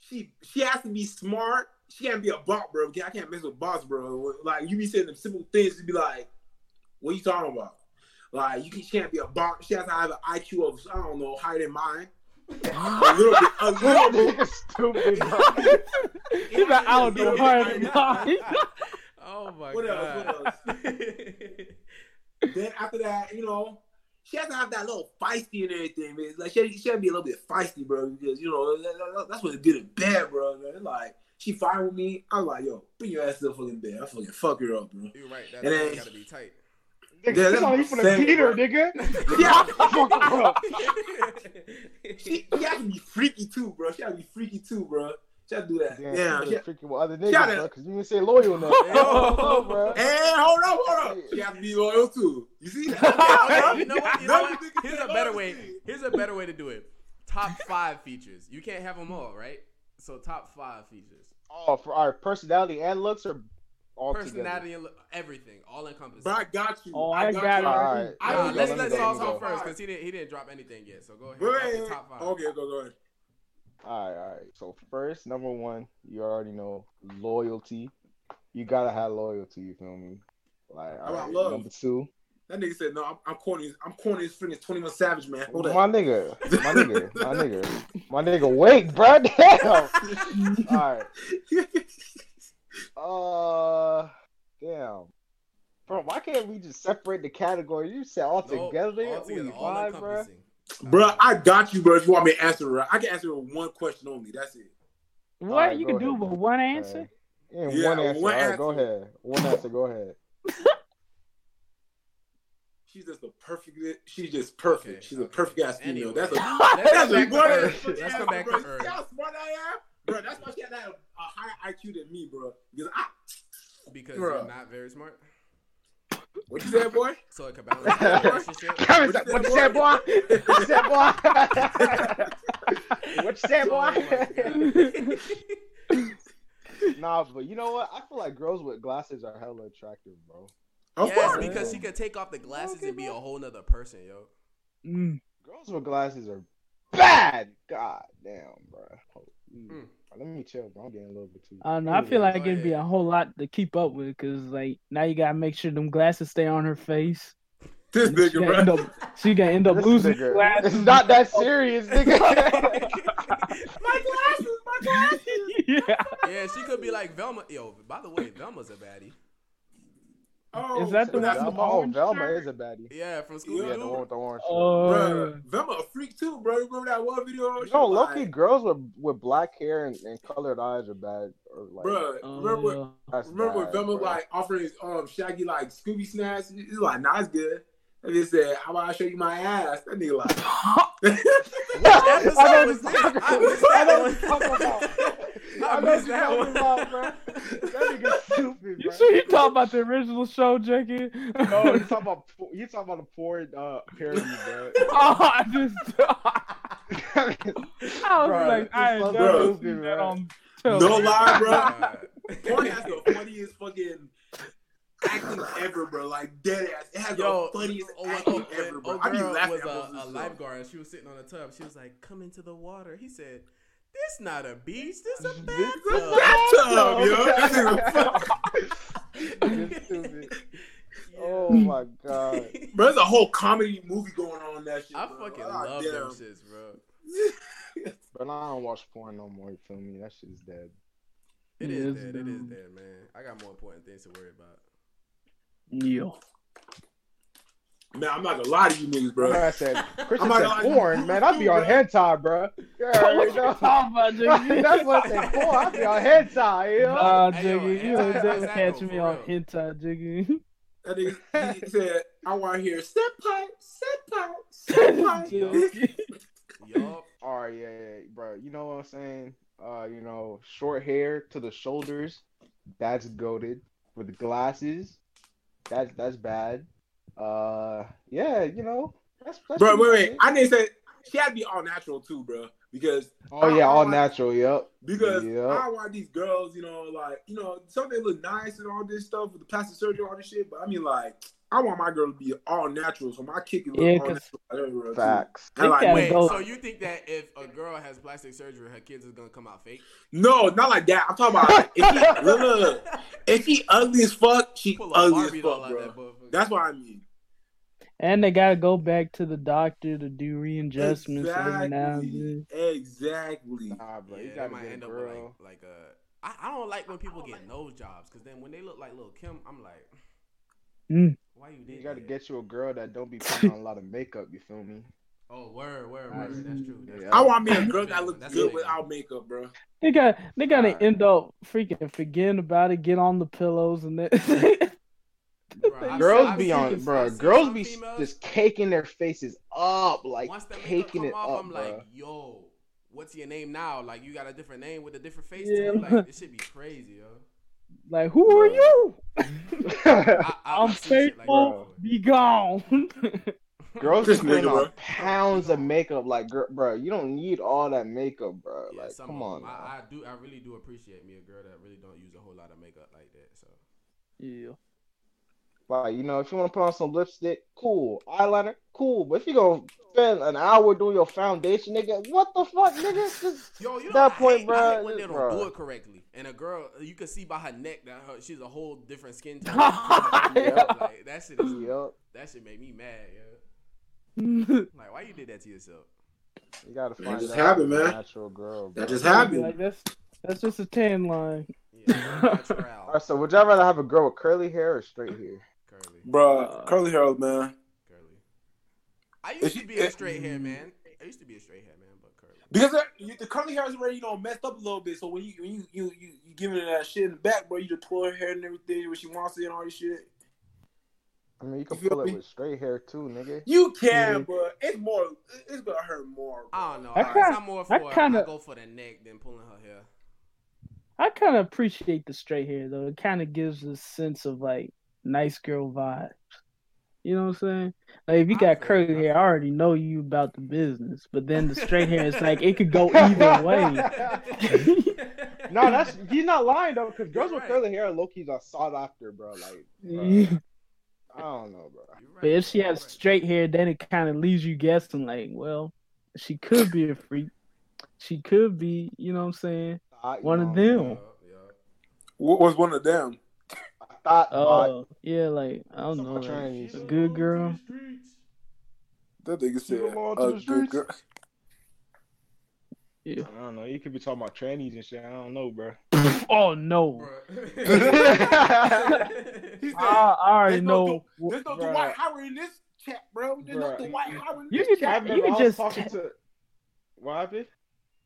She she has to be smart. She can't be a bot, bro. I can't mess with bots, bro. Like you be saying them simple things to be like, what are you talking about? Like you can, she can't be a bot. She has to have an IQ of I don't know higher than mine. a little bit, a little bit. stupid, bro. He's like, I don't know her anymore. Oh my What else? god. What Then after that, you know, she has to have that little feisty and everything, man. Like she, she has to be a little bit feisty, bro, because you know that- that- that's what it good and bad, bro. Man. Like she fine with me. I'm like, yo, bring your ass to the fucking bed. I fucking fuck her up, bro. You're right. That And then- gotta be tight. Nigga, Yeah, he's only that's finna what I'm beat her, saying, nigga. Yeah. Fuck her up. She, she has to be freaky too, bro. She has to be freaky too, bro. Just do that. Damn, Yeah. she She, freaking with other niggas, Shout it. bro, because you didn't say loyal enough. Yo. bro. hey, hold up, hold up. She has to be loyal too. You see that? You know what? You know Now what? you niggas Here's a better way. Here's a better way to do it. Top five features. You can't have them all, right? So top five features. Oh, for our personality and looks are all Personality and look, everything, all encompassing. But I got you. Oh, I got it. All right. I Nah, don't let's let let me Sauce go. go first because he didn't he didn't drop anything yet. So go ahead. Wait, wait, top five. Okay, go, go ahead. All right, all right. So first, number one, you already know loyalty. You gotta have loyalty. You feel me? Like, How all about love? number two, That nigga said, no, I'm, I'm corny. I'm corny as freaking 21 Savage, man. Hold my on. nigga, my nigga, my nigga, my nigga. Wait, bro. Damn. all right. Uh, damn. Bro, why can't we just separate the category? You said all No, together. all together, We all fine, bro. encompassing. Bro, I got you, bro. If you want me to answer right, I can answer with one question only. That's it. What Alright, you go can do ahead. with one answer? Yeah, Yeah, one answer. one all right, go answer. ahead. One answer. Go ahead. She's just a perfect. She's just perfect. Okay, she's a perfect ass female. Anyway. That's a. That's come a back to good Earth. answer, Let's come back bro. to You see how smart I am, bro. That's why she had a, a higher IQ than me, bro. Because I, Because Bruh. you're not very smart. what you said, boy? So it could balance the relationship. What What you you said, said, boy? What you said, boy? What you said, Oh boy? my nah, but you know what? I feel like girls with glasses are hella attractive, bro. Of yes, course. because she could take off the glasses and be a whole nother person, yo. Mm. Girls with glasses are bad. God damn, bro. Mm. Let me chill, bro. I'm getting a little bit too. I don't know. I feel like go it'd be a whole lot to keep up with because, like, now you gotta make sure them glasses stay on her face. this She nigga, gonna end bro. up, she gonna end up This losing nigga- glasses. It's not that serious, nigga. My glasses, my glasses. yeah. Yeah, she could be like Velma. Yo, by the way, Velma's a baddie. Oh, Is that the one Velma, oh, Velma shirt? is a baddie. Yeah, from school. Yeah, Scooby the one Doo. with the orange. shirt. Oh, Bro, Velma a freak too, bro. You remember that one video? You know, low key girls with with black hair and, and colored eyes are bad. Or like, bro. Oh, remember, when- yeah. that's remember when bad, Velma bro. like offering um Shaggy like Scooby snacks? He's like, nah, it's good. And he said, how about I show you my ass? That nigga like, What episode I was what this? you're I missed I know that what talking about. I I missed you're that one. about, bro. That nigga's stupid, You bro. sure you talking about the original show, Jackie? No, you talking about you talking about a porn uh, parody, bro. oh, I just, I was Bro, like, I ain't it's so never stupid, seen that bro. on no lie, bro. Porn has the funniest fucking acting ever, bro. Like dead ass. It has Yo, the funniest oh, acting oh, ever, bro. oh, I be laughing was at a, a lifeguard and she was sitting on the tub. She was like, "Come into the water." He said, "This not a beach. This a bathtub." Bathtub, yo. That nigga fuck- You're stupid. Oh my god. Bro, there's a whole comedy movie going on in that shit. I bro. fucking Ah, love damn. them shits, bro. But I don't watch porn no more. You feel me? That shit's dead. It It is is dead. It is dumb. dead, man. I got more important things to worry about. Yeah. Man, I'm not gonna lie to you niggas, bro. Bro, I said Christian said lie, porn, you man. I'd be on bro. hentai, bro. Yeah, What you you talking about, Jiggy? That's what I said. Porn. I'd be on hentai, you know? Nah, Hey, yo, Jiggy, you hentai, ain't never catch me on real? hentai, Jiggy. That nigga he said, I want to hear set pipe, set pipe, set pipe. Yup. All right, yeah, yeah, bro. You know what I'm saying? Uh, you know, short hair to the shoulders. That's goaded. With glasses, that's that's bad. Uh, yeah, you know, that's, that's bro, wait, pretty wait. much. I didn't say she had to be all natural too, bro. Because Oh yeah, all I- natural. Yep. because Yep. I want these girls, you know, like you know, some they look nice and all this stuff with the plastic surgery, all this shit. But I mean, like, I want my girl to be all natural, so my kick is look Yeah, all 'cause- natural. everywhere. Facts. And like, They Wait, go- so you think that if a girl has plastic surgery, her kids is gonna come out fake? no, not like that. I'm talking about like, if she look, look, look. if she ugly as fuck, she ugly as Barbie doll fuck, out bro. that motherfucker. That's what I mean. And they gotta go back to the doctor to do readjustments every now and Exactly. then. Exactly. Nah, bro, you yeah, that gotta might get a end up with girl. like, like a. I, I don't like when people get nose jobs because then when they look like Lil Kim, I'm like, Mm. why you did You gotta that? get you a girl that don't be putting on a lot of makeup. You feel me? Oh, word, word, Nice. word. That's true. That's Yeah. I want me a girl that looks good a nigga. without makeup, bro. They got they gotta Alright. end up freaking forgetting about it, get on the pillows and then Bro, girls seen- be I've on, bro. Seen Girls be females- just caking their faces up, like once the makeup caking come it off, up, I'm bro. like, yo, what's your name now? Like you got a different name with a different face. Yeah. To it? Like this should be crazy, yo. Like, who are you? I, I, I'm I've seen shit like that faithful. Be gone. Girls This just putting on pounds of makeup, like, girl, bro, you don't need all that makeup, bro. Yeah, like, come on. I, I do. I really do appreciate me a girl that really don't use a whole lot of makeup like that. So yeah. Like, you know, if you want to put on some lipstick, cool. Eyeliner, cool. But if you gonna spend an hour doing your foundation, nigga, what the fuck, nigga? Just yo, you know, that I point, hate, bro. I hate when they don't bro. do it correctly. And a girl, you can see by her neck that her, she's a whole different skin tone. Yeah. like, that shit is. Yep. That shit made me mad. Yeah. Like, why you did that to yourself? You gotta That find just that happened, man. natural girl. That bro. just Be happened. Like that's that's just a tan line. Yeah, natural. All right, so would y'all rather have a girl with curly hair or straight hair? Curly, Bruh, curly hair, man. curly. I If used you- to be a straight hair man. I used to be a straight hair man, but curly. Because that, you, the curly hair is already, you know, messed up a little bit. So when you when you you you, you giving her that shit in the back, bro, you just pull her hair and everything when she wants it and all this shit. I mean, you can You pull it me? with straight hair too, nigga. You can, Mhm. but it's more. It's gonna hurt more. Bro. I don't know. I I kinda- am more for. I, kinda- go for the neck than pulling her hair. I kind of appreciate the straight hair though. It kind of gives a sense of like nice girl vibes. You know what I'm saying? Like if you got curly hair, I already know you about the business. But then the straight hair is like it could go either way. No, that's he's not lying though, because girls You're with curly hair, Loki's keys are sought after, bro. Like, bro, Yeah. I don't know, bro. Right, But if she has right. straight hair, then it kind of leaves you guessing like, well, she could be a freak. She could be, you know what I'm saying? I, you One of them. Yeah, yeah. What was one of them? I thought, Oh, yeah, like I don't Some know, like, a good girl. That nigga said a good girl. Yeah. I don't know. You could be talking about trannies and shit. I don't know, bro. Oh no, He I, I already There's no know. "There's no Bruh. Dwight Howard in this chat, bro. There's no Bruh. Dwight Howard in You this could- chat." You could I was just talking ta- to. What happened?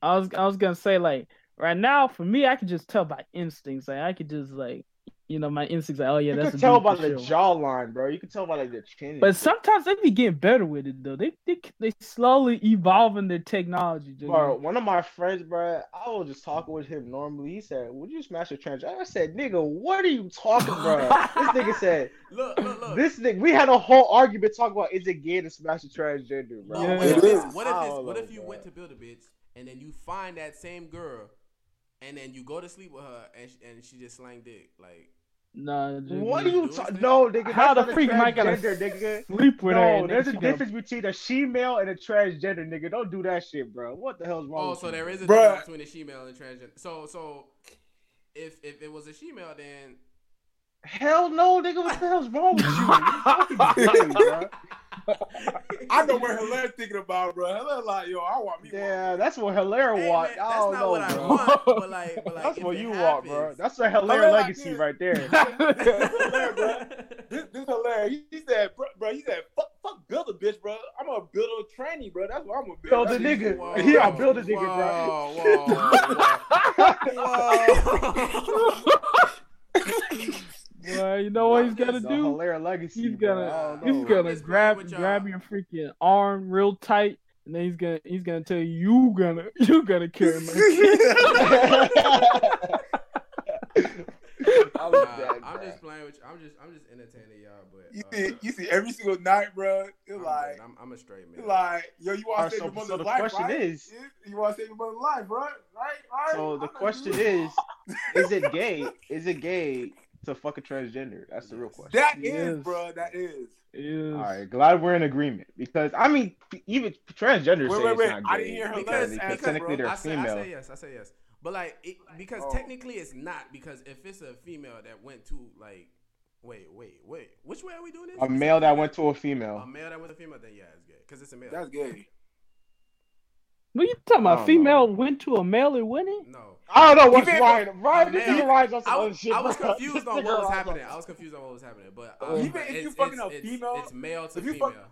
I was I was gonna say like right now for me I could just tell by instincts like I could just like you know my instincts like oh yeah you that's could a tell dude by for the sure. jawline, bro. You can tell by like the chin. But shit. sometimes they be getting better with it though. They they they slowly evolving their technology. Just, Bro, one of my friends, bro, I was just talking with him normally. He said, "Would you smash a transgender?" I said, "Nigga, what are you talking, bro?" this nigga said, Look, look, look. "This nigga." We had a whole argument talking about is it gay to smash a transgender, bro. Yeah. what if, It what if, I what if you bro. went to build a bitch and then you find that same girl and then you go to sleep with her and she, and she just slang dick like nah, just, What are you you do talking? No, nigga. How the freak am I gonna nigga? sleep with her? No, there's a she gonna- difference between a she-male and a transgender, nigga. Don't do that shit, bro. What the hell's wrong? oh with so you, there bro? is a Bruh. difference between a female and transgender so so if if it was a female then Hell no, nigga. What the hell's wrong with you? You fucking. I know what Hilaire thinking about, bro. Hilaire like, yo, I want me. Yeah, that's what Hilaire Hey, want. man, I that's don't not know, what I want but like but like That's if what it you want, bro. That's a Hilaire Hilaire legacy this. right there. Hilaire, bro. This, this Hilaire. He, he said, bro, bro, he said, fuck, fuck, build a bitch, bro. I'm gonna build a tranny, bro. That's what I'm gonna build. Build a nigga. Whoa, Yeah, I'll build a nigga, bro. Whoa, whoa, whoa. Well, you know what he's gonna do? Hilaire legacy. He's gonna I don't he's gonna grab grab your freaking arm real tight, and then he's gonna he's gonna tell you you gonna you gonna carry my kid. I'm Nah, dead, I'm just playing with you. I'm just I'm just entertaining y'all, but You uh, see, you see, every single night, bro. It's I'm, like. I'm, I'm a straight man. it's like, yo, you want to save so- your mother's so the life, question right? is- you want to save your mother's life, right? Right? Right? So the question is, is it gay? Is it gay to fuck a transgender? That's the real question. That is, bro. That is. Is- All right, glad we're in agreement because I mean, even transgender. Wait, say wait, it's wait. not I didn't hear her Because- last because technically bro. they're I say, female. I say yes. I say yes. But like, it, because Oh. technically it's not. Because if it's a female that went to like, wait, wait, wait, which way are we doing this? A male that went to a female. a male that went to a female, then yeah, it's gay. Because it's a male. That's gay. What you talking about? Female know. went to a male and winning? no. I don't know what's Even- Ryan. Ryan, this man, nigga Ryan's on some I was, shit. I was confused on what was happening. I was confused on what was happening. But Uh, um, Even if you it's- fucking it's- a female- it's male to if you female. fuck-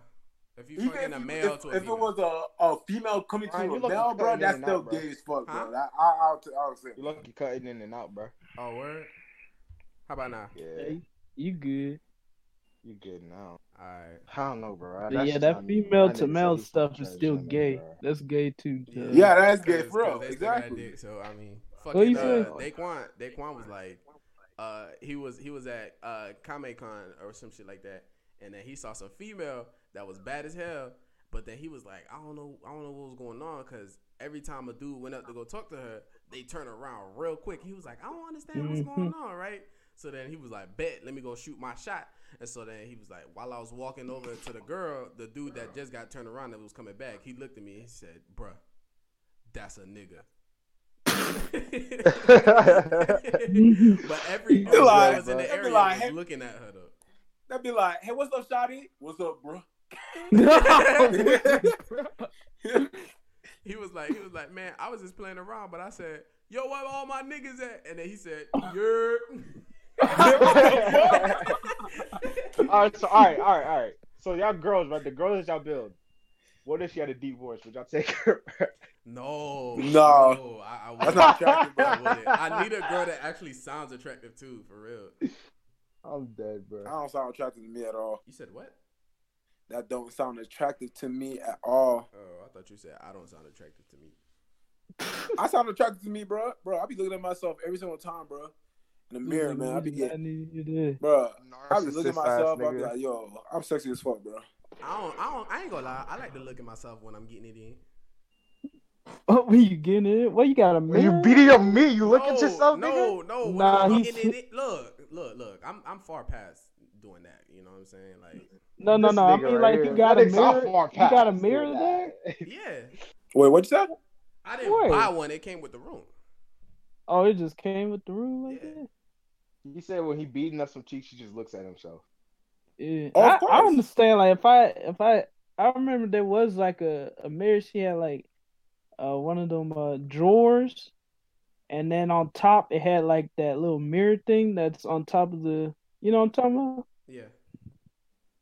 if you Even fucking if, a you- male if, to a if it was a, a female coming to Ryan, you a male, bro, that's in and still out, bro. gay as fuck, Huh? bro. That, I, I'll, t- I'll say. You look, you cutting in and out, bro. oh word. How about now? Yeah, Hey, you good? you good now. Alright. I don't know, bro. That's yeah, that female to male stuff is still gay. bro. That's gay too. Joe. Yeah, that's gay Cause- for real. cause they still got Exactly. dick, so I mean, What fucking you uh, say? Daquan. Daquan was like, uh, he was he was at uh Kame Con or some shit like that, and then he saw some female that was bad as hell. But then he was like, I don't know, I don't know what was going on, cause every time a dude went up to go talk to her, they turn around real quick. He was like, I don't understand what's going on, right? So then he was like, Bet, let me go shoot my shot. And so then he was like, while I was walking over to the girl, the dude that just got turned around that was coming back, he looked at me and he said, Bruh, that's a nigga. but every girl like, was in the area like, was hey- looking at her though. That'd be like, hey, what's up, Shotty? What's up, bro? He was like, he was like, man, I was just playing around, but I said, yo, where all my niggas at? And then he said, you're. All right, so all right, all right, all right. So y'all girls, right? The girls that y'all build. What if she had a deep voice? Would y'all take her? No, No. I, I That's wouldn't. not attractive, bro. I wouldn't. I need a girl that actually sounds attractive too, for real. I'm dead, bro. I don't sound attractive to me at all. You said what? That don't sound attractive to me at all. Oh, I thought you said I don't sound attractive to me. I sound attractive to me, bro. Bro, I be looking at myself every single time, bro. In the mirror, man. I be I getting, need you there. bro. I be looking at myself. I be like, yo, I'm sexy as fuck, bro. I don't. I don't. I ain't gonna lie. I like to look at myself when I'm getting it in. Oh, when you getting it? What you got a When you mirror? beating up me, you look no, at yourself, nigga. no, no. When Nah, I'm he's- getting it, look, look, look. I'm I'm far past doing that. You know what I'm saying? Like, No, no, no. I nigga mean, right like here. you got a That nigga's so mirror. far You got a mirror there. yeah. Wait, what you said? I didn't Wait. buy one. It came with the room. Oh, it just came with the room like Yeah. that. He said when he beating up some cheeks, he just looks at himself. Yeah, Oh, I, I understand. Like if I if I I remember there was like a a mirror. She had like uh one of them uh drawers, and then on top it had like that little mirror thing that's on top of the. You know what I'm talking about? Yeah.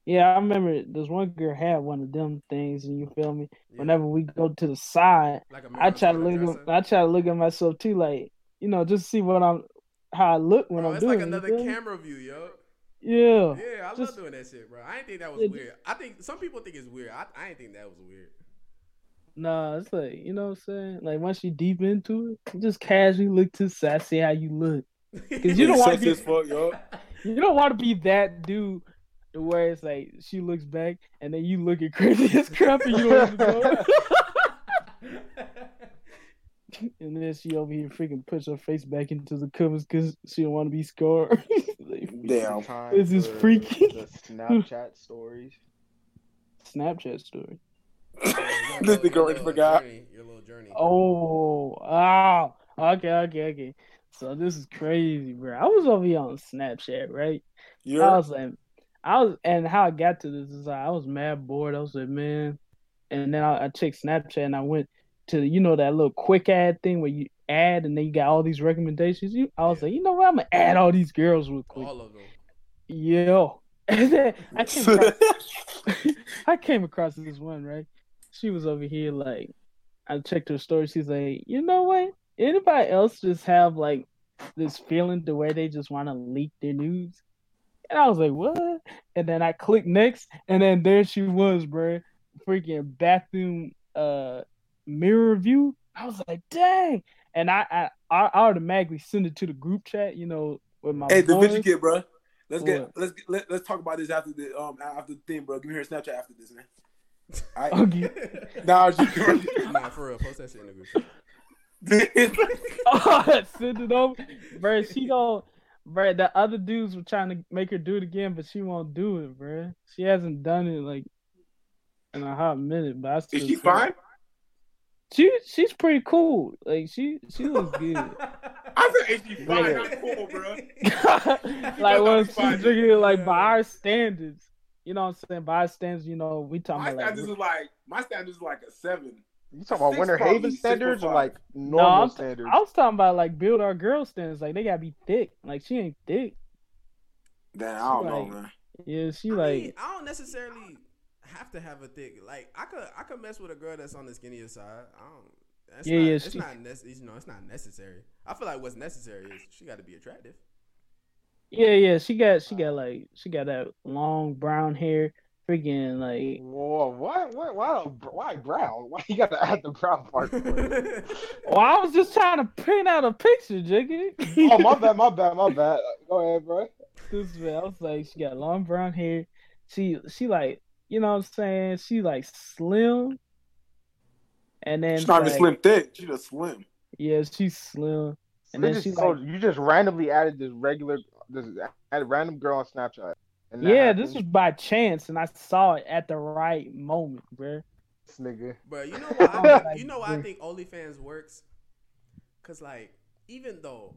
Yeah, I remember there's one girl had one of them things, and you feel me. yeah. Whenever we go to the side, like a I mirror try to on top of the look. At, I try to look at myself too, like you know, just see what I'm, how I look when Bro, I'm it's doing. like it, you another feel camera view, yo. Yeah. Yeah, I Just- love doing that shit, bro. I didn't think that was Yeah. weird. I think some people think it's weird. I, I didn't think that was weird. Nah, it's like you know what I'm saying. Like once you deep into it, you just casually look to the side, see how you look. Cause you don't want to be, fuck, yo. you don't want to be that dude where it's like she looks back and then you looking crazy as crap and you don't even know. and then she over here freaking puts her face back into the covers because she don't want to be scarred. Like, Damn. This is for freaky. The Snapchat stories. Snapchat story. Your This little- nigga already forgot. Journey, your little journey. Oh, wow. Okay, okay, okay. So this is crazy, bro. I was over here on Snapchat, right? You're I was like, I was, and how I got to this is like, I was mad bored. I was like, man, and then I, I checked Snapchat and I went to you know that little quick ad thing where you add and then you got all these recommendations. You, I was Yeah. like, you know what? I'm gonna add all these girls real quick. All of them. Yo, I came across, I came across this one right. She was over here like, I checked her story. She's like, you know what? Anybody else just have like this feeling the way they just want to leak their news? And I was like, what? And then I clicked next, and then there she was, bro. Freaking bathroom uh mirror review. I was like, dang. And I I, I automatically send it to the group chat, you know, with my Hey, the boys. Vinci kid, bro. Let's get What? let's get, let, let's talk about this after the um after the thing, bro. Give me her Snapchat after this, man. I Okay. nah, just nah, for real. Post that shit in the group. chat. oh, send it over, bro. She don't, bro. The other dudes were trying to make her do it again, but she won't do it, bro. She hasn't done it like in a hot minute. But I still Is she send- fine? She she's pretty cool. Like she she looks good. I said, is she fine? Yeah. Not cool, bro. like when she's Fine. drinking it, like Yeah. by our standards. You know what I'm saying? By our standards, you know, we talking My about like standards is like my standards is like a seven. You talking about Six Winter Haven standards or like five. normal I'm- standards? I was talking about like build our girl standards. Like they gotta be thick. Like she ain't thick. Damn, I don't She know, like- man. Yeah, she I like mean, I don't necessarily have to have a thick. Like I could, I could mess with a girl that's on the skinnier side. I don't. That's Yeah, not, yeah, It's she- not necessary. You know, it's not necessary. I feel like what's necessary is she got to be attractive. Yeah, yeah, she got she got like she got that long brown hair. freaking like. Whoa, what? What? Why? Why brown? Why you gotta add the brown part? well, I was just trying to print out a picture, Jiggy. oh my bad, my bad, my bad. Go ahead, bro. This man, I was like, she got long brown hair. She, she like, you know what I'm saying? She like slim. And then she's not like, even slim thick. She just slim. Yeah, she's slim. And then she so like, you just randomly added this regular, this added random girl on Snapchat. yeah, happened. this was by chance, and I saw it at the right moment, bro. This nigga. Bro, you know what? I think, you know why I think OnlyFans works? Cause like, even though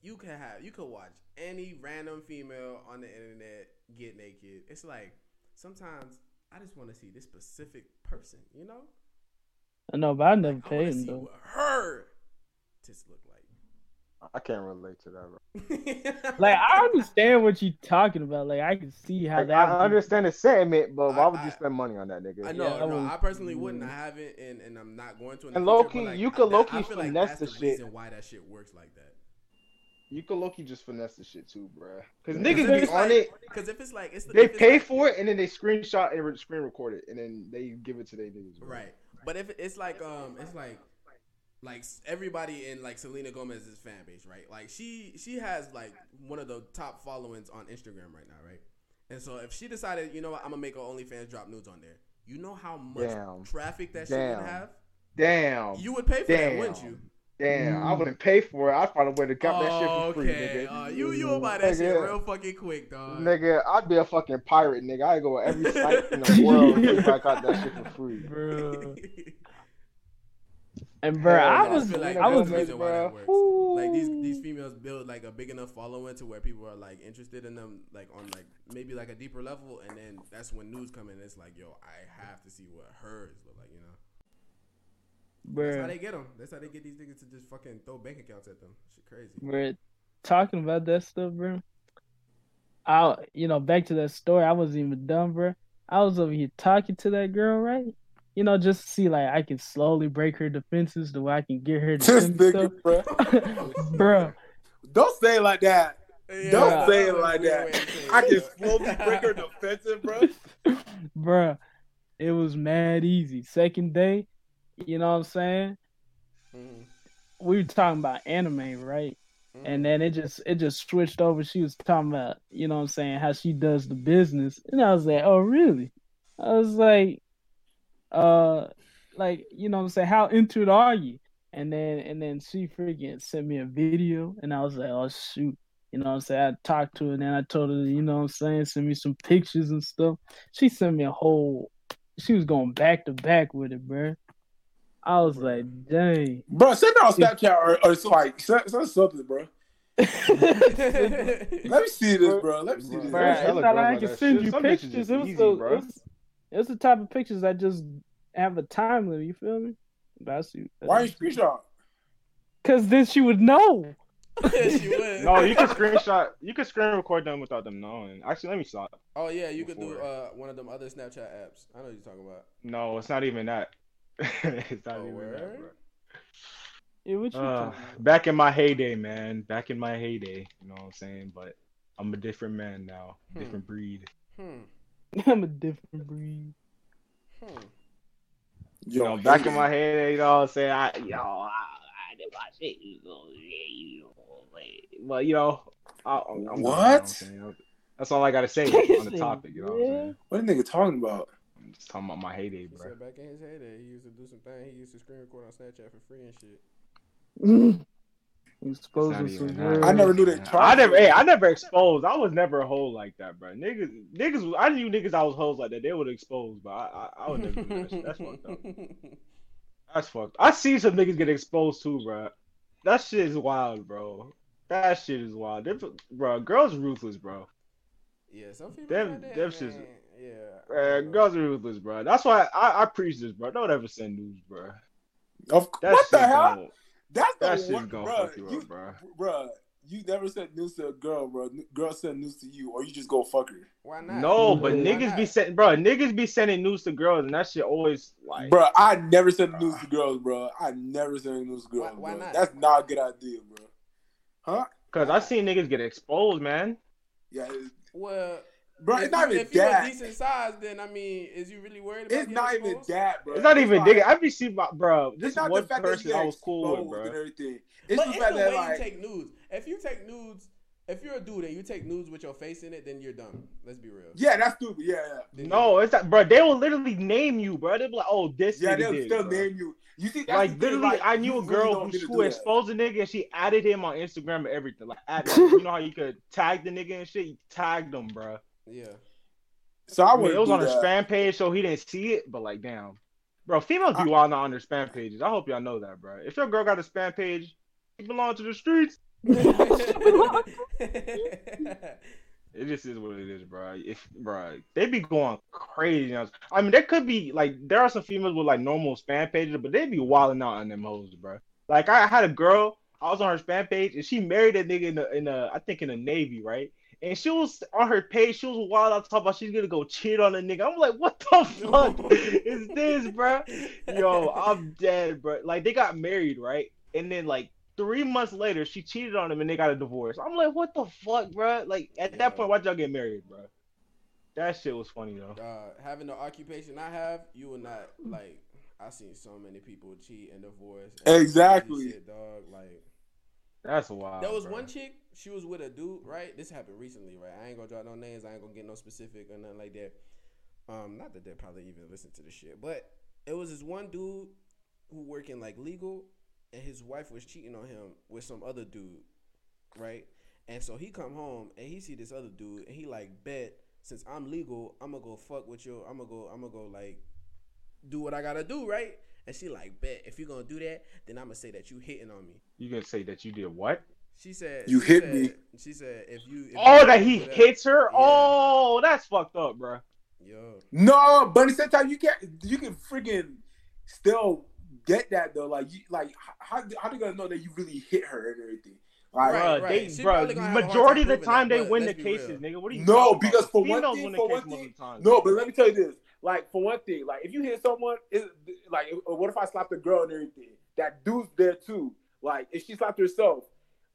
you can have, you could watch any random female on the internet get naked. It's like sometimes I just want to see this specific person, you know? I know, but I never like, paid him though. her just look like. I can't relate to that, bro. like I understand what you're talking about. Like I can see how like, that. I understand the sentiment, but why would you spend money on that nigga? I know, Yeah, I no, would- I personally wouldn't. I haven't, and, and I'm not going to. In the And future, low-key, like, you I- could that- low-key like finesse that's the the shit. reason why that shit works like that. You could low-key just finesse the shit too, bro. Because niggas be on like- it. Because if it's like it's They pay like- for it and then they screenshot and re- screen record it and then they give it to their niggas. bro. Right. But if it's like um it's like like everybody in like Selena Gomez's fan base, right? Like she she has like one of the top followings on Instagram right now, right? And so if she decided, you know what, I'm gonna make her OnlyFans drop nudes on there. You know how much Damn. traffic that shit Damn. would have? Damn. You would pay for that, wouldn't you? Damn. I Mm. wouldn't pay for it. I'd find a way to got that shit Oh, for free, okay. nigga. Uh, you you about that shit real fucking quick, dog. Nigga, I'd be a fucking pirate, nigga. I'd go to every site in the world if I got that shit for free. Bro. And bro, Hell I was, feel like I was, the reason why that bro. works. Like these these females build like a big enough following to where people are like interested in them like on like maybe like a deeper level and then that's when news come in it's like yo I have to see what hers look like you know that's how they get them that's how they get these niggas to just fucking throw bank accounts at them shit crazy bro, talking about that stuff, bro. I, you know, back to that story. I wasn't even done, bro. I was over here talking to that girl, right? You know, just to see like I can slowly break her defenses, the way I can get her to This send me stuff, nigga, bro. bro. Don't say it like that. Don't Yeah. say it like that. way to say it, I can bro. slowly break her defensive, bro. Bruh, it was mad easy. Second day, you know what I'm saying? Mhm. We were talking about anime, right? And then it just it just switched over. She was talking about, you know what I'm saying, how she does the business. And I was like, Oh really? I was like, uh like, you know what I'm saying, how into it are you? And then and then she freaking sent me a video and I was like, Oh shoot. You know what I'm saying? I talked to her and then I told her, you know what I'm saying, send me some pictures and stuff. She sent me a whole she was going back to back with it, bruh. I was like, dang. Bro, send it on Snapchat or, or so like send, send something, bro. Let me see this, bro. Let me see this. Bro, it's not like I can that send shit. you Some pictures. It was, easy, the, bro. it's, it's the type of pictures that just have a time limit. You feel me? That's you. Why you screenshot? Because then she would know. she would. No, you can screenshot. You can screen record them without them knowing. Actually, let me stop. Oh yeah, you could do uh one of them other Snapchat apps. I know what you're talking about. No, it's not even that. it's not Oh, even word? that, bro. Yeah, what you Uh, back in my heyday, man. Back in my heyday. You know what I'm saying? But I'm a different man now. Hmm. Different breed. Hmm. I'm a different breed. Hmm. You know, back in my heyday, you know what I'm saying? I, yo, I, I did my shit. You know, yeah, you know, like, but you know, I, I'm, I'm What? you know I'm? That's all I gotta say on the topic. You know what I'm saying? What the nigga talking about? I'm just talking about my heyday, bro. said back in his heyday, he used to do some thing. He used to screen record on Snapchat for free and shit. Exposing It's some not even that. girls. I never knew that. I never, hey, I never exposed. I was never a hoe like that, bro. Niggas, niggas, I knew niggas I was hoes like that. They would expose, but I, I, I would never do that shit. That's fucked up. That's fucked. I see some niggas get exposed too, bro. That shit is wild, bro. That shit is wild. Them, bro, girls ruthless, bro. Yeah, some people. Them- out there, them shits- man, Yeah. I Uh, girls are ruthless, bro. That's why I, I preach this, bro. Don't ever send news, bro. Of, That what the hell? Gonna, That's that the shit's one, gonna bro. fuck you, You, up, bro. bro, you never sent news to a girl, bro. Girl send news to you, or you just go fuck her. Why not? No, but Why niggas not? be sending, bro. Niggas be sending news to girls, and that shit always like, Bro, I never send news to girls, bro. I never send news to girls, Why- why bro. not? That's not a good idea, bro. Huh? cause I seen niggas get exposed, man. Yeah, Well, bro. if It's not you, even if you're a decent size, then I mean, is you really worried about It's getting not even exposed? that, bro. It's not even like- digging. I be seeing my bro. This It's not one the fact that person you I was cool with, exposed and everything. It's but the it's fact the that way like you take nudes. If you take nudes, if you're a dude and you take nudes with your face in it, then you're dumb. Let's be real. yeah, that's stupid. Yeah, yeah. No, it's that, bro. They will literally name you, bro. They'll be like, "Oh, this Yeah, they'll did, still bro. name you. You see, that's Like literally, like, I knew a girl don't who, need to who do that. exposed the nigga and she added him on Instagram and everything. Like, add, like, you know how you could tag the nigga and shit. You tagged him, bro. Yeah. So I I mean, it was do on her that. spam page, so he didn't see it. But like, damn, bro, females be wild on their spam pages. I hope y'all know that, bro. If your girl got a spam page, you belong to the streets. It just is what it is, bro. If bro, they be going crazy. I mean, there could be like there are some females with like normal spam pages, but they be wilding out on them hoes, bro. Like I had a girl, I was on her spam page, and she married a nigga in the in the I think in the Navy, right? And she was on her page, she was wild out talking about she's gonna go cheat on a nigga. I'm like, what the fuck is this, bro? Yo, I'm dead, bro. Like they got married, right? And then like three months later, she cheated on him and they got a divorce. I'm like, what the fuck, bro? Like at Yeah. that point, why'd y'all get married, bro? That shit was funny though. uh, having the occupation I have, you will not like. I seen so many people cheat and divorce. and Exactly. shit, dog. Like That's wild. there was bro. one chick. She was with a dude, right? This happened recently, right? I ain't gonna drop no names. I ain't gonna get no specific or nothing like that. Um, not that they probably even listen to the shit, but it was this one dude who working like legal, and his wife was cheating on him with some other dude, right? And so he come home and he see this other dude, and he like bet since I'm legal, I'm gonna go fuck with you. I'm gonna go. I'm gonna go like do what I gotta do, right? And she like bet if you're gonna do that, then I'm gonna say that you hitting on me. You gonna say that you did what? She said You she hit said- me. She said if you if Oh, you that he that- hits her. Yeah. Oh, that's fucked up, bro. Yo, No, but at the same time, you can't. You can freaking still get that though. Like, you, like how how they gonna know that you really hit her and everything? Like, Right, Bruh, right. they, bruh, probably gonna have a hard majority of the time that, they win the cases, real. nigga. What are you No, talking because about? for one thing- for one thing- of the time. No, but let me tell you this. Like for one thing, like if you hit someone, is like what if I slapped a girl and everything? That dude's there too. Like if she slapped herself,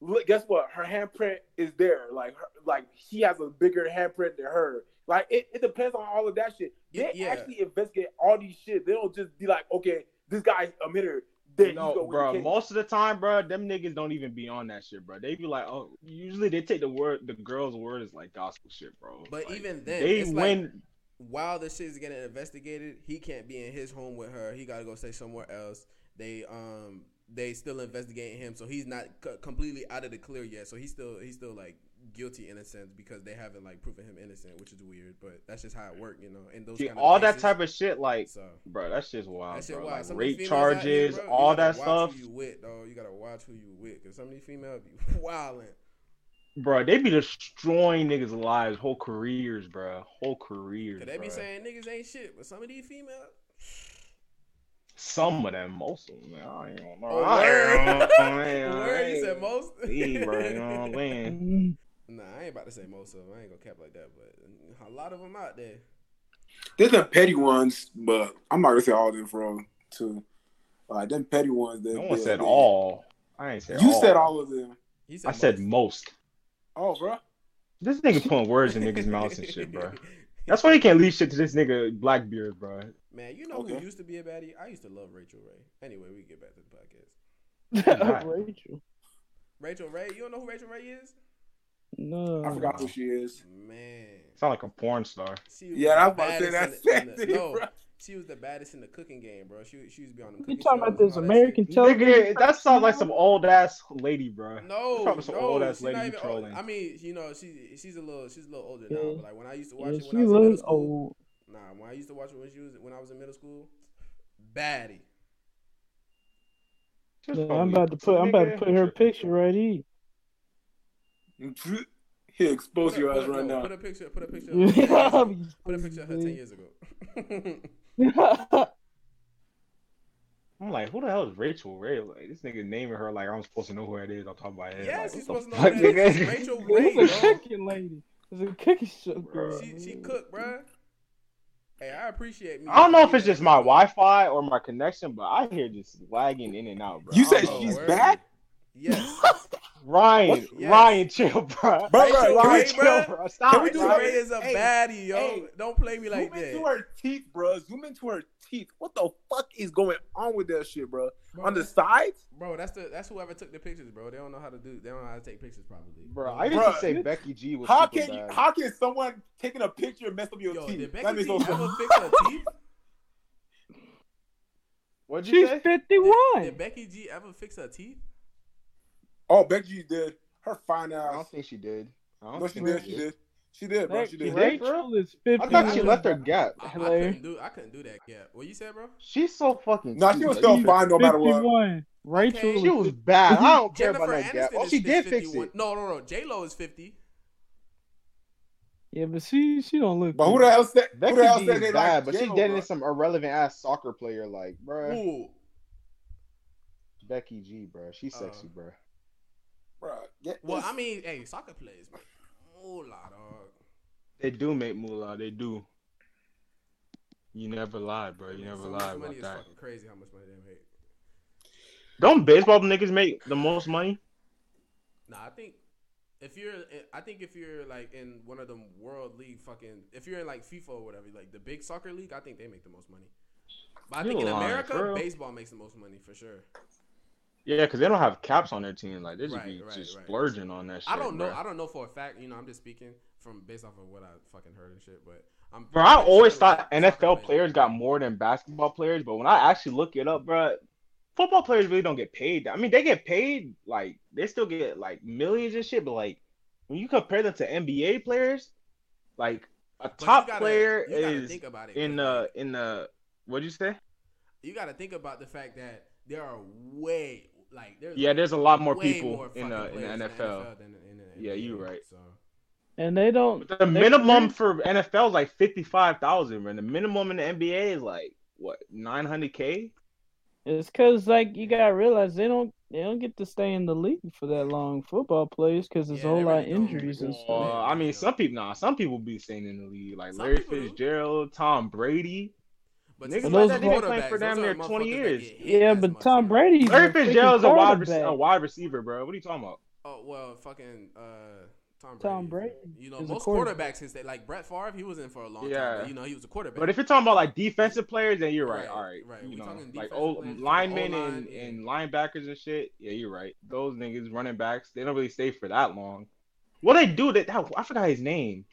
look, guess what? Her handprint is there. Like her, like he has a bigger handprint than her. Like it, it depends on all of that shit. They Yeah. actually investigate all these shit. They don't just be like, okay, this guy's a minute. Then No, bro. win the case. Most of the time, bro, them niggas don't even be on that shit, bro. They be like, oh, usually they take the word, the girl's word is like gospel shit, bro. But Like, even then, they it's like- win. while the shit is getting investigated, he can't be in his home with her. He got to go stay somewhere else. They um they still investigating him, so he's not c- completely out of the clear yet. So he's still he's still like guilty in a sense because they haven't like proven him innocent, which is weird. But that's just how it worked, you know. And those See, kind of all that type of shit, like, So bro, that shit's wild, that shit bro. wild. Like, Some of these rape here, charges, you all that watch stuff, Who you with, dog? You gotta watch who you with, cause some of these females be wilding. bro. They be destroying niggas' lives, whole careers, bro, whole careers. They be saying niggas ain't shit, but some of these females. Some of them, most of them. man, I ain't gonna Oh, lie. word. I ain't gonna- I ain't- you said most. See, bro, you know what I'm saying? Nah, I ain't about to say most of them. I ain't gonna cap like that, but a lot of them out there. There's some petty ones, but I'm not gonna say all of them for too. Like them petty ones. That No one they- said they- all. I ain't said You all. said all of them. He said I said most. most. Oh, bro. This nigga putting words in niggas' mouths and shit, bro. That's why he can't leave shit to this nigga Blackbeard, bro. Man, you know Okay. who used to be a baddie? I used to love Rachael Ray. Anyway, we get back to the podcast. Rachel. Rachael Ray, you don't know who Rachael Ray is? No. I forgot who she is. Man, Sound like a porn star. Yeah, I was about to say baddest that in the- in the- thing, no, bro. she was the baddest in the cooking game, bro. She she used to be on them. You talking about this all that American television? Nigga, that sounds like some old ass lady, bro. No, Probably some no, old ass lady not you even trolling. old. I mean, you know, she she's a little she's a little older Yeah. now. But like when I used to watch Yeah, it when she I was in school, old. Nah, when I used to watch it when she was when I was in middle school, baddie. Just Yeah, I'm about to put. I'm about to put her picture right here. He expose Put your put ass right no, Put now. a picture. Put a picture. Of her 10 years ago. Put a picture of her ten years ago. I'm like, who the hell is Rachael Ray? Like, this nigga naming her like I'm supposed to know who it is. I'm talking about it. Yeah, like, she's supposed to know fuck, who that is. Rachael Ray, It's a bro. cooking lady. It's a cookie show girl. She she cooked, bruh. Hey, I appreciate me. I don't know if it's just my Wi-Fi or my connection, but I hear just lagging in and out, bro. You said don't she's word. bad? Yes. Ryan, Yes. Ryan, chill, bro. Bro, bro, Rachel Ryan, Gray, chill, bruh. bro. Stop. Can we do bro. Rachel that? Gray is a Hey, baddie, yo. hey, Don't play me like Zoom that. into her teeth, bro. Zoom into her teeth. What the fuck is going on with that shit, bro? Bro, On the sides? Bro, that's the that's whoever took the pictures, bro. They don't know how to do. They don't know how to take pictures properly. Bro, I used Bruh. to say Becky G was How can you, how can someone taking a picture mess up your Yo, teeth? did Becky makes G no sense. ever fix her teeth? What'd you She's say? 51. Did Becky G ever fix her teeth? Oh, Becky G did. Her fine ass. I don't think she did. I don't No, she think did. She did. She did, bro. She did. Right? Rachel is I thought she left her gap. I, I Hilarious. couldn't do. I couldn't do that. Yeah. What you said, bro? She's so fucking. Nah, she was still you- fine no matter what. 51. Rachel Okay. She was bad. I don't care Jennifer about that gap. Oh, she did is fix 51. it. No, no, no. J Lo is fifty. Yeah, but she she don't look. But who the hell said? Becky who the hell G said is they bad, like but she's J-Lo, dating some irrelevant ass soccer player like, bro. Ooh. Becky G, bro. She's Uh, sexy, bruh. Bro, get Well, this- I mean, hey, soccer players, man. Moolah, dog. They do make moolah. They do. You never lie, bro. You So never much lie money about is that. fucking crazy how much money they make. Don't baseball niggas make the most money? Nah, I think if you're, I think if you're like in one of them world league fucking, if you're in like FIFA or whatever, like the big soccer league, I think they make the most money. But I You think in America, bro. baseball makes the most money for sure. Yeah, because they don't have caps on their team. Like they just Right, be right, just right. splurging on that shit. I don't know. bruh. I don't know for a fact. You know, I'm just speaking from based off of what I fucking heard and shit. But I'm. Bro, I always sure, thought NFL players got more than basketball players, but when I actually look it up, bro, football players really don't get paid. I mean, they get paid like they still get like millions and shit, but like when you compare them to NBA players, like a But top gotta- player is think about it, in the in the what'd you say? you got to think about the fact that there are way like there's Yeah, there's a lot more people more in fucking the in the NFL. than in the Yeah, NBA, you right. So and they don't. The they minimum career- for NFL is like fifty five thousand, man. The minimum in the NBA is like what nine hundred k. It's because like you gotta realize they don't they don't get to stay in the league for that long. Football players because there's Yeah, a whole lot of injuries and stuff. Uh, I mean, some people, nah, some people be staying in the league, like Some Larry people do. Fitzgerald, Tom Brady. But Niggas some like that, those they been playing for quarterbacks, damn near 20 years. get Yeah, but Tom you know? Brady's Larry a Fitzgerald's a wide, rec- a wide receiver, bro. What are you talking about? Oh well, fucking uh, Tom Brady. Tom Brady You know, most quarterback. quarterbacks can stay like Brett Favre. He was in for a long Yeah. time. But, you know, he was a quarterback. But if you're talking about like defensive players, then you're right. Right, All right, right. You We know, like old players, linemen O-line, and, yeah. and linebackers and shit. Yeah, you're right. Those niggas, running backs, they don't really stay for that long. What they do that? I forgot his name.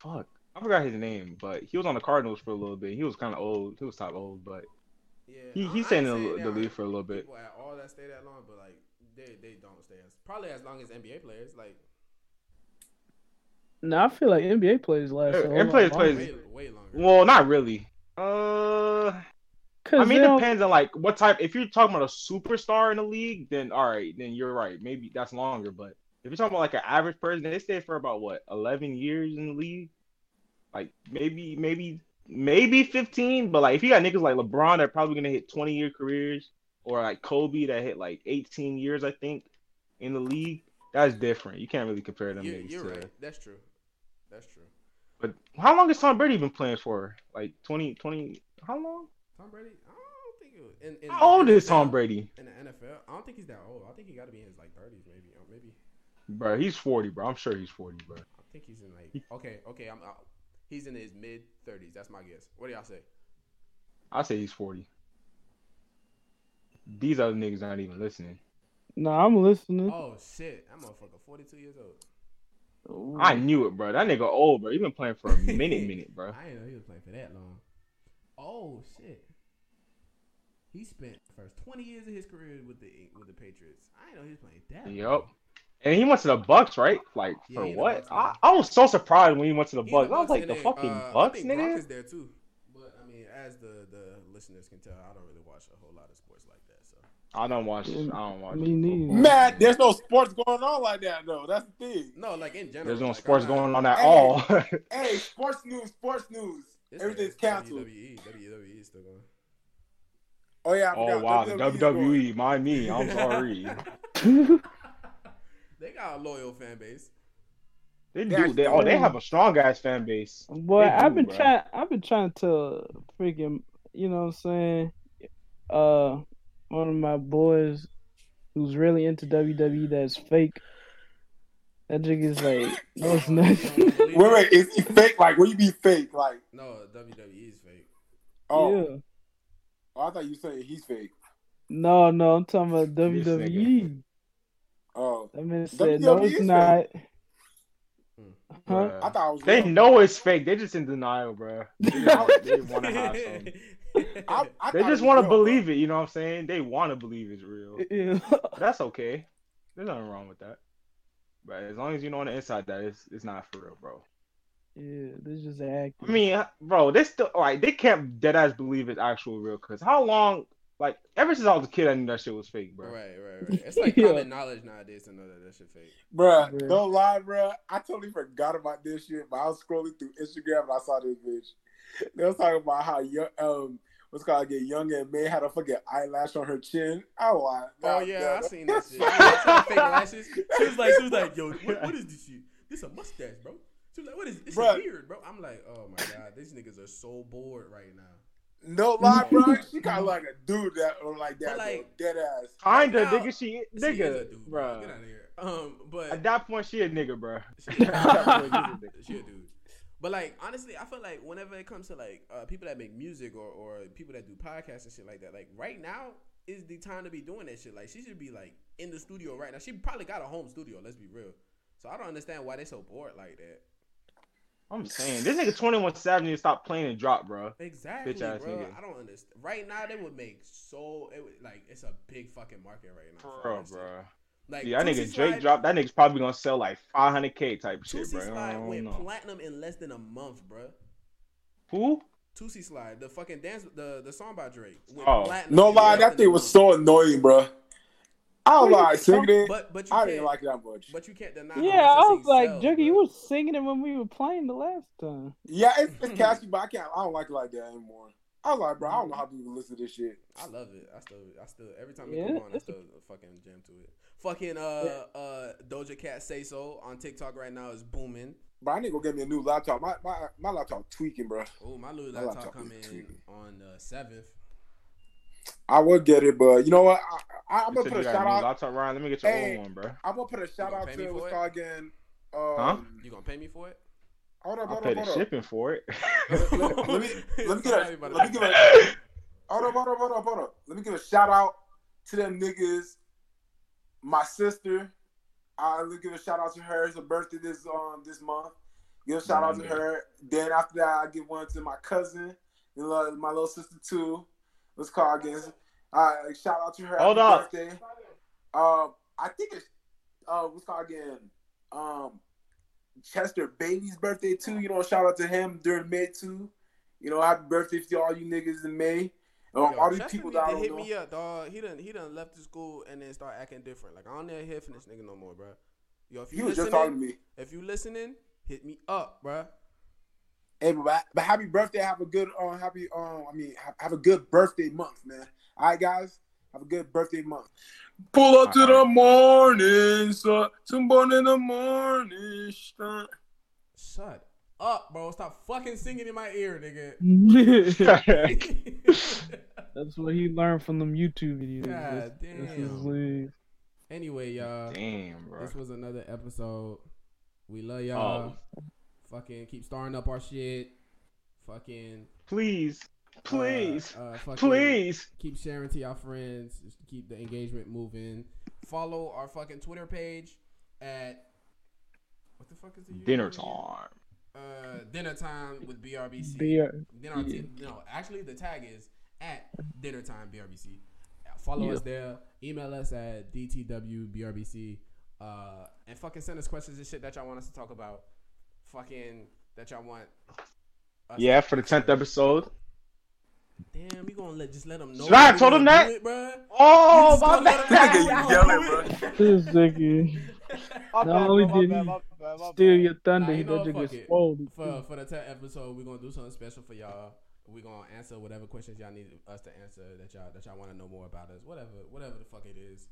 Fuck, I forgot his name. But he was on the Cardinals for a little bit. He was kind of old. He was top old, but yeah, he I- he's staying in the, the league for a little bit. People at all that stay that long, but like they they don't stay as probably as long as NBA players. Like No, I feel like NBA players last. A whole NBA lot players- longer. way way longer. Well, not really. Uh, 'Cause I mean, it depends on like what type. If you're talking about a superstar in the league, then all right, then you're right. Maybe that's longer. But if you're talking about like an average person, they stay for about what 11 years in the league. Like maybe, maybe, maybe 15. But like if you got niggas like LeBron, they're probably gonna hit 20 year careers, or like Kobe that hit like 18 years, I think, in the league. That's different. You can't really compare them You're, niggas you're to. right. That's true. That's true. But how long has Tom Brady been playing for? Like 20, 20. How long? Tom Brady. I don't think it was. In, in How old is Tom Brady? in the NFL? I don't think he's that old. I think he got to be in his like 30s, maybe. Or maybe. Bro, he's 40, bro. I'm sure he's 40, bro. I think he's in like. Okay, okay. I'm. out. He's in his mid 30s. That's my guess. What do y'all say? I say he's 40. These other niggas aren't even listening. No, I'm listening. Oh shit! That motherfucker, 42 years old. Ooh. I knew it, bro. That nigga old, bro. He been playing for a minute, minute, bro. I didn't know he was playing for that long. Oh shit! He spent the first 20 years of his career with the with the Patriots. I didn't know he was playing that. long. Yup. And he went to the Bucs, right? Like Yeah, for what? Bucs, I. I was so surprised when he went to the He Bucs. the I was like, the then, fucking uh, Bucs, I think nigga. is there too. But I mean, as the the listeners can tell, I don't really watch a whole lot of sports like that. So I don't watch. I don't watch. Me neither. football. Man, there's no sports going on like that though. That's the thing. no, like in general, There's no like, sports I'm going on at Hey. all. Hey, sports news, sports news. This Everything's canceled. WWE, WWE is still going. Oh yeah, I oh forgot. wow, WWE 's going. WWE, my me. I'm sorry. they got a loyal fan base. They They do. They oh, they have a strong ass fan base. Boy, They I've been bro. trying. I've been trying to freaking. You know what I'm saying? Uh, one of my boys who's really into WWE that's fake. That jig is like, no, it's not. Wait, wait, is he fake? Like, what you be fake? Like, No, WWE is fake. oh, Yeah. oh, I thought you said he's fake. No, no, I'm talking about This WWE. Oh, That man said, no, it's is not. Hmm. Huh? I thought it was. They real. know it's fake. They just in denial, bro. They just, they want to hide something. I, I They just want to was real, believe it. You know what I'm saying? They want to believe it's real. Yeah. That's okay. There's nothing wrong with that. But as long as you know on the inside that it's it's not for real, bro. Yeah, this just acting. I mean, bro, they still like they can't dead ass believe it's actual real. Cause how long? Like ever since I was a kid, I knew that shit was fake, bro. Right, right, right. It's like Yeah. common knowledge nowadays to know that that shit fake. bro. Bruh. don't lie, bro. I totally forgot about this shit, but I was scrolling through Instagram and I saw this bitch. They was talking about how young, um, what's called get young and May had a fucking eyelash on her chin. I was like, Oh nah, yeah, I seen that shit. She had fake lashes. She was like, she was like, yo, what, what is this shit? This a mustache, bro. She was like, what is this? Bruh. Is weird, bro. I'm like, oh my god, these niggas are so bored right now. No lie, bro. She kind of like a dude that or like that, like- dead ass. Kinda, Right now, nigga. She She is a nigga, dude, bro. Get out of here. Um, but At that point, she a nigga, bro. She- At that point, she's a she a dude. But like honestly, I feel like whenever it comes to like uh, people that make music or, or people that do podcasts and shit like that, like right now is the time to be doing that shit. Like she should be like in the studio right now. She probably got a home studio. Let's be real. So I don't understand why they so bored like that. I'm saying this nigga 21 Savage need to stop playing and drop, bro. Exactly, Bitch-ass bro. nigga. I don't understand. Right now they would make so it would, like it's a big fucking market right now. For for real, that shit. bro. Like Yeah, that Toosie nigga Drake Slide- dropped. That nigga's probably gonna sell like 500k type shit, bro. I Slide went know. platinum in less than a month, bro. Who? Toosie Slide, the fucking dance, the the song by Drake. Oh. No lie, that thing was so annoying, bro. I don't What are you singing it. But but you I didn't like it that much. But you can't deny. how Yeah, much that I was like, sells, Juggy, you were singing it when we were playing the last time. Yeah, it's, it's catchy, but I can't. I don't like it like that anymore. I was like, bro, I don't know how people listen to this shit. I love it. I still, I still, every time it Yeah, come on, I it's- still fucking jam to it. Fucking uh uh Doja Cat say so on TikTok right now is booming. But I need to go get me a new laptop. My my, my laptop tweaking, bro. Oh, my little My laptop laptop coming is on the seventh. I would get it, but you know what? I, I, I'm gonna put a you got shout new out. laptop, Ryan. Let me get your Hey. old one, bro. I'm gonna put a shout out to for what's called again. Huh? Um, You gonna pay me for it? Hold up, I'll hold pay up, the hold up. shipping for it. Let me, let me, let me get a, let me give a hold up, hold up, hold up, hold up. Let me give a shout out to them niggas. My sister, I let me give a shout out to her. It's her birthday this um this month. Give a shout out to her. Then after that, I give one to my cousin, you know, my little sister too. Let's call again. Uh, shout out to her. Hold Happy up. Birthday. Um, I think it's uh, what's called again. Um, Chester Bailey's birthday too. You know, shout out to him during May too. You know, happy birthday to all you niggas in May. Um, Yo, all these Chester people need that I don't hit know. me up, dog. He done he done left the school and then start acting different. Like I don't never hear from this nigga no more, bro. Yo, if you He was listening, just talking to me. if you listening, hit me up, bro. Hey, but, but happy birthday. Have a good um happy um I mean have, have a good birthday month, man. All right, guys. Have a good birthday month. Pull up to the morning, sun. Somebody in the morning, sun. Shut up, bro. Stop fucking singing in my ear, nigga. That's what he learned from them YouTube videos. God That's- that's damn. lead. anyway, y'all. Damn, bro. This was another episode. We love y'all. Fucking keep starting up our shit. Fucking Please, uh, please, uh, fucking please. keep sharing to your friends. Just to keep the engagement moving. Follow our fucking Twitter page at what the fuck is the Dinner time. Uh, dinner time with BRBC. Beer. Dinner yeah. no, actually the tag is at dinner time BRBC. Follow Yeah. us there. Email us at dtwbrbc. Uh, and fucking send us questions and shit that y'all want us to talk about. Fucking that y'all want. us Yeah, to for the tenth episode. Damn, we gonna let just let them know. Should I we told gonna him that? do It, bruh. Oh, my gonna let 'em know bad. Nigga, gonna yelling, do it. This nigga My No, bad, we my didn't. bad, my bad, my steal your thunder. Nah, he you know that what, nigga spoiled. For for the 10th episode, we're gonna do something special for y'all. We're gonna answer whatever questions y'all need us to answer that y'all that y'all want to know more about us. Whatever, whatever the fuck it is.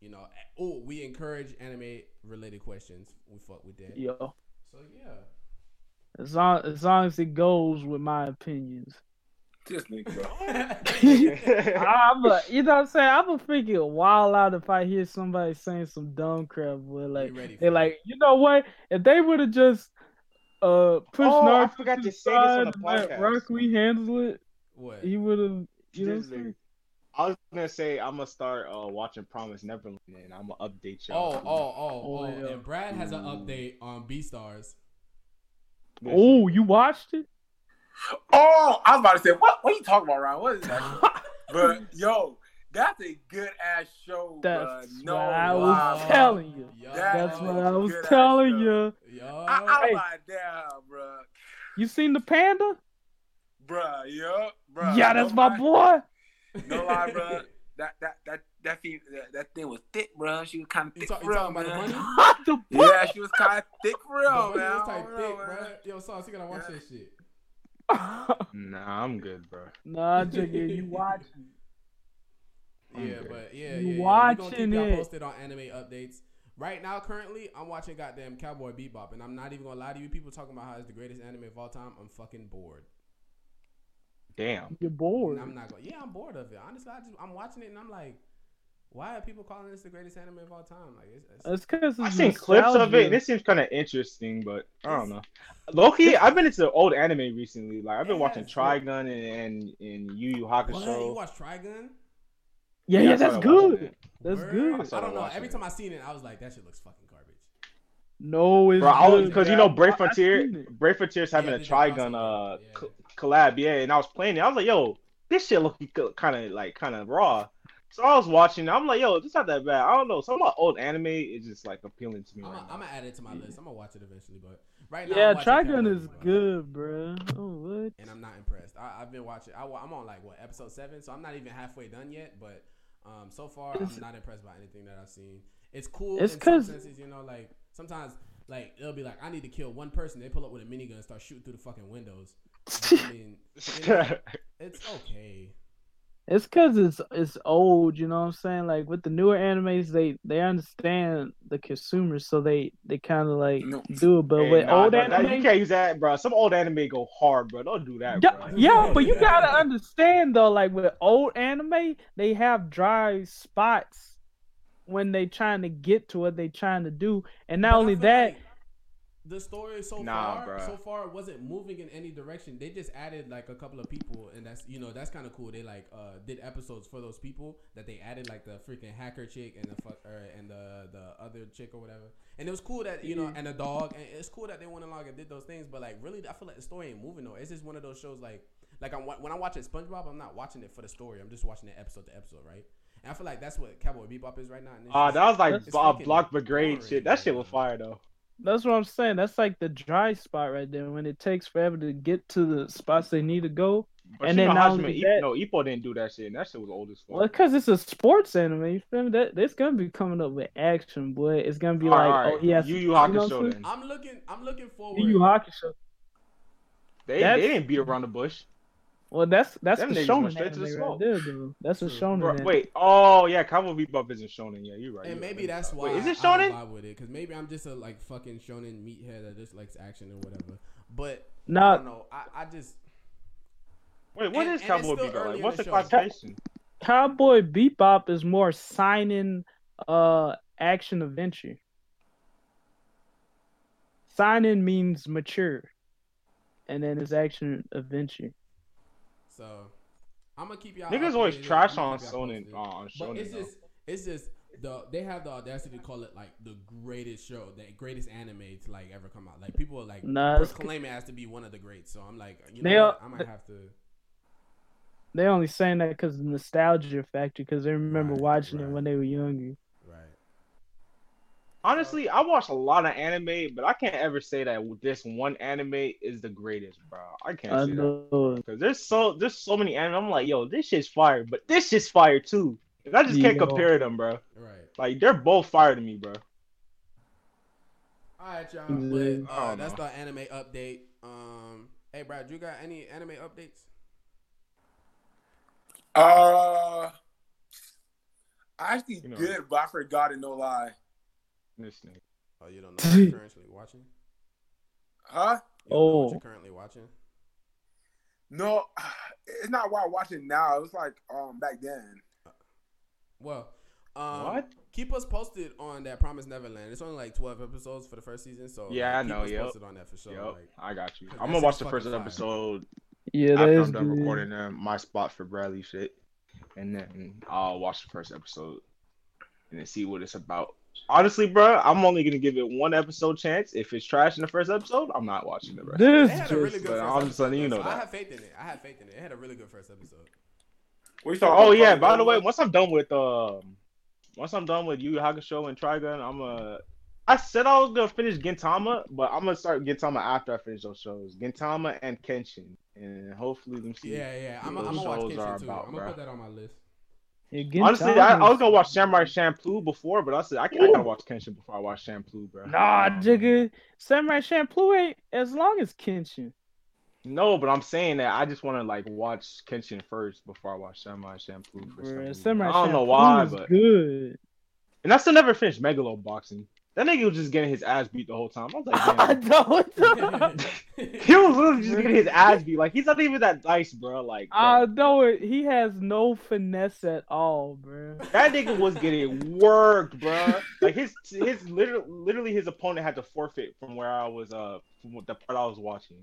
You know. Oh, we encourage anime related questions. We fuck with that. Yo, So yeah. as long as long as it goes with my opinions. This nigga, bro. I'm a, you know what I'm saying? I'm going to figure a freaking wild out if I hear somebody saying some dumb crap. But like, they're like, you know what? If they would have just uh pushed Oh, I forgot to to say this on side the podcast. Rock Lee handle it, what? he would have. You know I was gonna say I'm gonna start uh, watching Promise Neverland and I'm gonna update Oh, y'all. oh, oh, Oh, oh, yeah. and Brad has an update on Beastars. Oh, you watched it? Oh, I was about to say, what? What are you talking about, Ryan? What is that? but yo, that's a good ass show, That's bruh. No what I was lie, telling you. Yo, That's what what is I a was telling you. Yo, I, I Hey. like that, bro. You seen the panda? Bruh, yeah, bruh. yeah, that's no my boy. No lie, bruh. That that that that, fe- that, that thing was thick, bruh. She was kind of You thick talk- for you real, talking about the man. bunny? the boy. Yeah, she was kind of thick for real, bunny man. was type don't thick, know, bro. Yo, Sauce, you gotta watch Yeah. that shit. Nah, I'm good, bro. nah, Jigga, you watching? Yeah, good. but yeah, You yeah, yeah. We gonna keep watching y'all it. posted on anime updates. Right now, currently, I'm watching goddamn Cowboy Bebop, and I'm not even gonna lie to you. People talking about how it's the greatest anime of all time. I'm fucking bored. Damn. You're bored. And I'm not going. Yeah, I'm bored of it. Honestly, I just I'm watching it and I'm like, why are people calling this the greatest anime of all time? Like, it's, it's, It's because I've seen clips of it and it seems kind of interesting, but I don't know. Loki, I've been into old anime recently. Like I've been watching Yes. Trigun and and, and Yu Yu what? You Hakusho. watch Trigun? Yeah, I yeah, that's good. That's Word? good. I don't know. Every it. time I seen it, I was like, that shit looks fucking garbage. No, it's Bro, I was good, because you know Brave I- I Frontier, seen it. Brave Frontier's having Yeah, a they did Trigun uh yeah. Co- collab, yeah, and I was playing it. I was like, yo, this shit look kind of like kind of raw. So I was watching. I'm like, yo, this not that bad. I don't know. Some of my old anime is just like appealing to me I'm right gonna now. add it to my list. I'm gonna watch it eventually, but right now, Yeah, I'm watching Trigun is Bebop. good, bro. Oh, what? and I'm not impressed. I, I've been watching. I, am on like what episode seven, so I'm not even halfway done yet. But um, so far, It's- I'm not impressed by anything that I've seen. It's cool It's in some 'cause- senses, you know. Like sometimes, like it'll be like I need to kill one person. They pull up with a minigun and start shooting through the fucking windows. I mean, you know, it's okay. It's cause it's it's old, you know what I'm saying? Like with the newer animes, they they understand the consumers, so they they kind of like No. do it. But Hey, with nah, old that- that- you anime, can't use that, bro. Some old anime go hard, bro. Don't do that, yeah, bro. yeah, but you gotta understand though, like with old anime, they have dry spots when they trying to get to what they trying to do, and not But only that, like the story so Nah, far, bruh. so far wasn't moving in any direction. They just added like a couple of people, and that's you know that's kind of cool. They like uh did episodes for those people that they added like the freaking hacker chick and the fuck or, and the the other chick or whatever. And it was cool that you know and a dog, and it's cool that they went along and did those things. But like really, I feel like the story ain't moving though. It's just one of those shows like like I'm when I'm watching SpongeBob, I'm not watching it for the story. I'm just watching it episode to episode, right? And I feel like that's what Cowboy Bebop is right now. Ah, just- that was like uh, fucking Block Brigade boring shit. That shit was fire though. That's what I'm saying. That's like the dry spot right there when it takes forever to get to the spots they need to go. But And then know, not Hajime only that- no, Ippo didn't do that shit. And that shit was old as fuck. Well, because it's a sports anime, you feel me? That it's gonna be coming up with action, boy. It's gonna be All right, like, all right. oh, he has Yu Yu you know what I'm Hakusho saying? then. I'm looking. I'm looking forward. Yu Yu Hakusho. They That's- they didn't beat around the bush. Well, that's that's Them the niggas went shonen straight to the anime smoke. right there, though. That's a shonen. Bro, anime. wait, oh yeah, Cowboy Bebop isn't shonen. Yeah, you're right. And you're maybe right. that's why Wait, is it I don't shonen? vibe with it because maybe I'm just a like fucking shonen meathead that just likes action or whatever. But I Nah, don't know. I, I just Wait, what And- is and it's Cowboy still Bebop? early Like, in what's the the show. classification? Cowboy Bebop is more seinen uh action adventure. Seinen means mature, and then it's action adventure. So I'm gonna keep y'all. Niggas always trash on keep y'all shonen. uh, On But it's just it's just the they have the audacity to call it like the greatest show, the greatest anime to like ever come out. Like people are like Nah, it's- proclaim it as to be one of the greats. So I'm like, you know, are- what? I might have to. They're only saying that because of nostalgia factor, because they remember Right, watching it when they were younger. Right. Honestly, I watch a lot of anime, but I can't ever say that this one anime is the greatest, bro. I can't I say that know. because there's so there's so many anime. I'm like, yo, this shit's fire, but this shit's fire too. And I just can't Yo. compare them, bro. Right. Like they're both fire to me, bro. All right, y'all. Yeah. But uh, don't that's know. the anime update. Um, hey, Brad, do you got any anime updates? Uh, I actually You know. did, but I forgot it. No lie. This nigga. Oh, you don't know what you're currently watching? Huh? You don't what Oh. you're currently watching? No, it's not why I watch it now. It was like um back then. Well, um, What? Keep us posted on that Promise Neverland. It's only like twelve episodes for the first season, so Yeah, like, I know, Keep us yep. posted on that for sure. Yep, Like, I got you. 'cause I'm gonna watch the first fire. episode Yeah, that after is I'm done good. recording uh, my spot for Bradley shit, and then I'll watch the first episode and then see what it's about. Honestly, bro, I'm only gonna give it one episode chance. If it's trash in the first episode, I'm not watching it. rest. This it had just a really good but I'm just letting you know so I have faith in it. I have faith in it. It had a really good first episode. What you talking Oh yeah, by the way, once I'm done with um, once I'm done with Yu Yu Hakusho and Trigun, I'm uh, I said I was gonna finish Gintama, but I'm gonna start Gintama after I finish those shows, Gintama and Kenshin, and hopefully them see. Yeah, yeah. I'm, I'm gonna watch Kenshin too. about, I'm gonna bruh. put that on my list. Honestly, I, I was gonna watch Samurai Champloo before, but I said I, I gotta watch Kenshin before I watch Champloo, bro. Nah, jigga. Samurai Champloo ain't as long as Kenshin. No, but I'm saying that I just want to like watch Kenshin first before I watch Samurai Champloo. For some Samurai I don't know why, but good. and I still never finished Megalo boxing. That nigga was just getting his ass beat the whole time. I was like, I don't. he was literally just getting his ass beat. Like he's not even that nice, bro. Like I bro. know it. He has no finesse at all, bro. that nigga was getting worked, bro. Like his his literally literally his opponent had to forfeit from where I was uh from the part I was watching.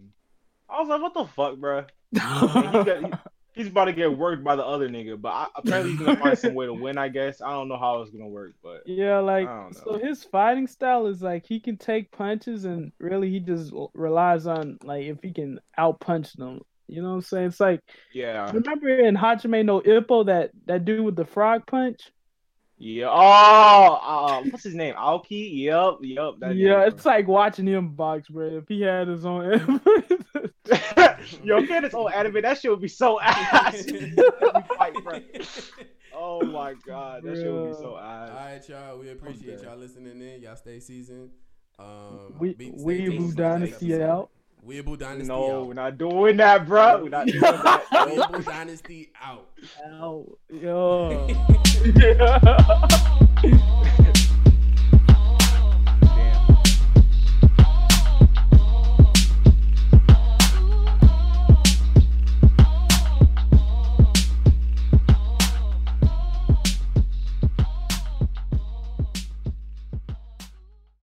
I was like, what the fuck, bro? And he got, he- he's about to get worked by the other nigga, but I, apparently he's gonna find some way to win. I guess I don't know how it's gonna work, but Yeah, like so his fighting style is like he can take punches and really he just relies on like if he can out punch them. You know what I'm saying? It's like yeah, remember in Hajime no Ippo that that dude with the frog punch? Yeah. Oh, uh, what's his name? Aoki. Yep, yep. That yeah, nigga. it's like watching him box, bro. If he had his own anime, Yo, if he had his own anime, that shit would be so ass. fight, bro. Oh my god, that shit would be so All ass. right, y'all. We appreciate y'all listening in. Y'all stay seasoned. Um, we be- stay we tuned for Weeaboo the next Dynasty out. Weeaboo Dynasty No, out. we're not doing that, bro. We're not doing that. Weeaboo Dynasty out. Out. Yo.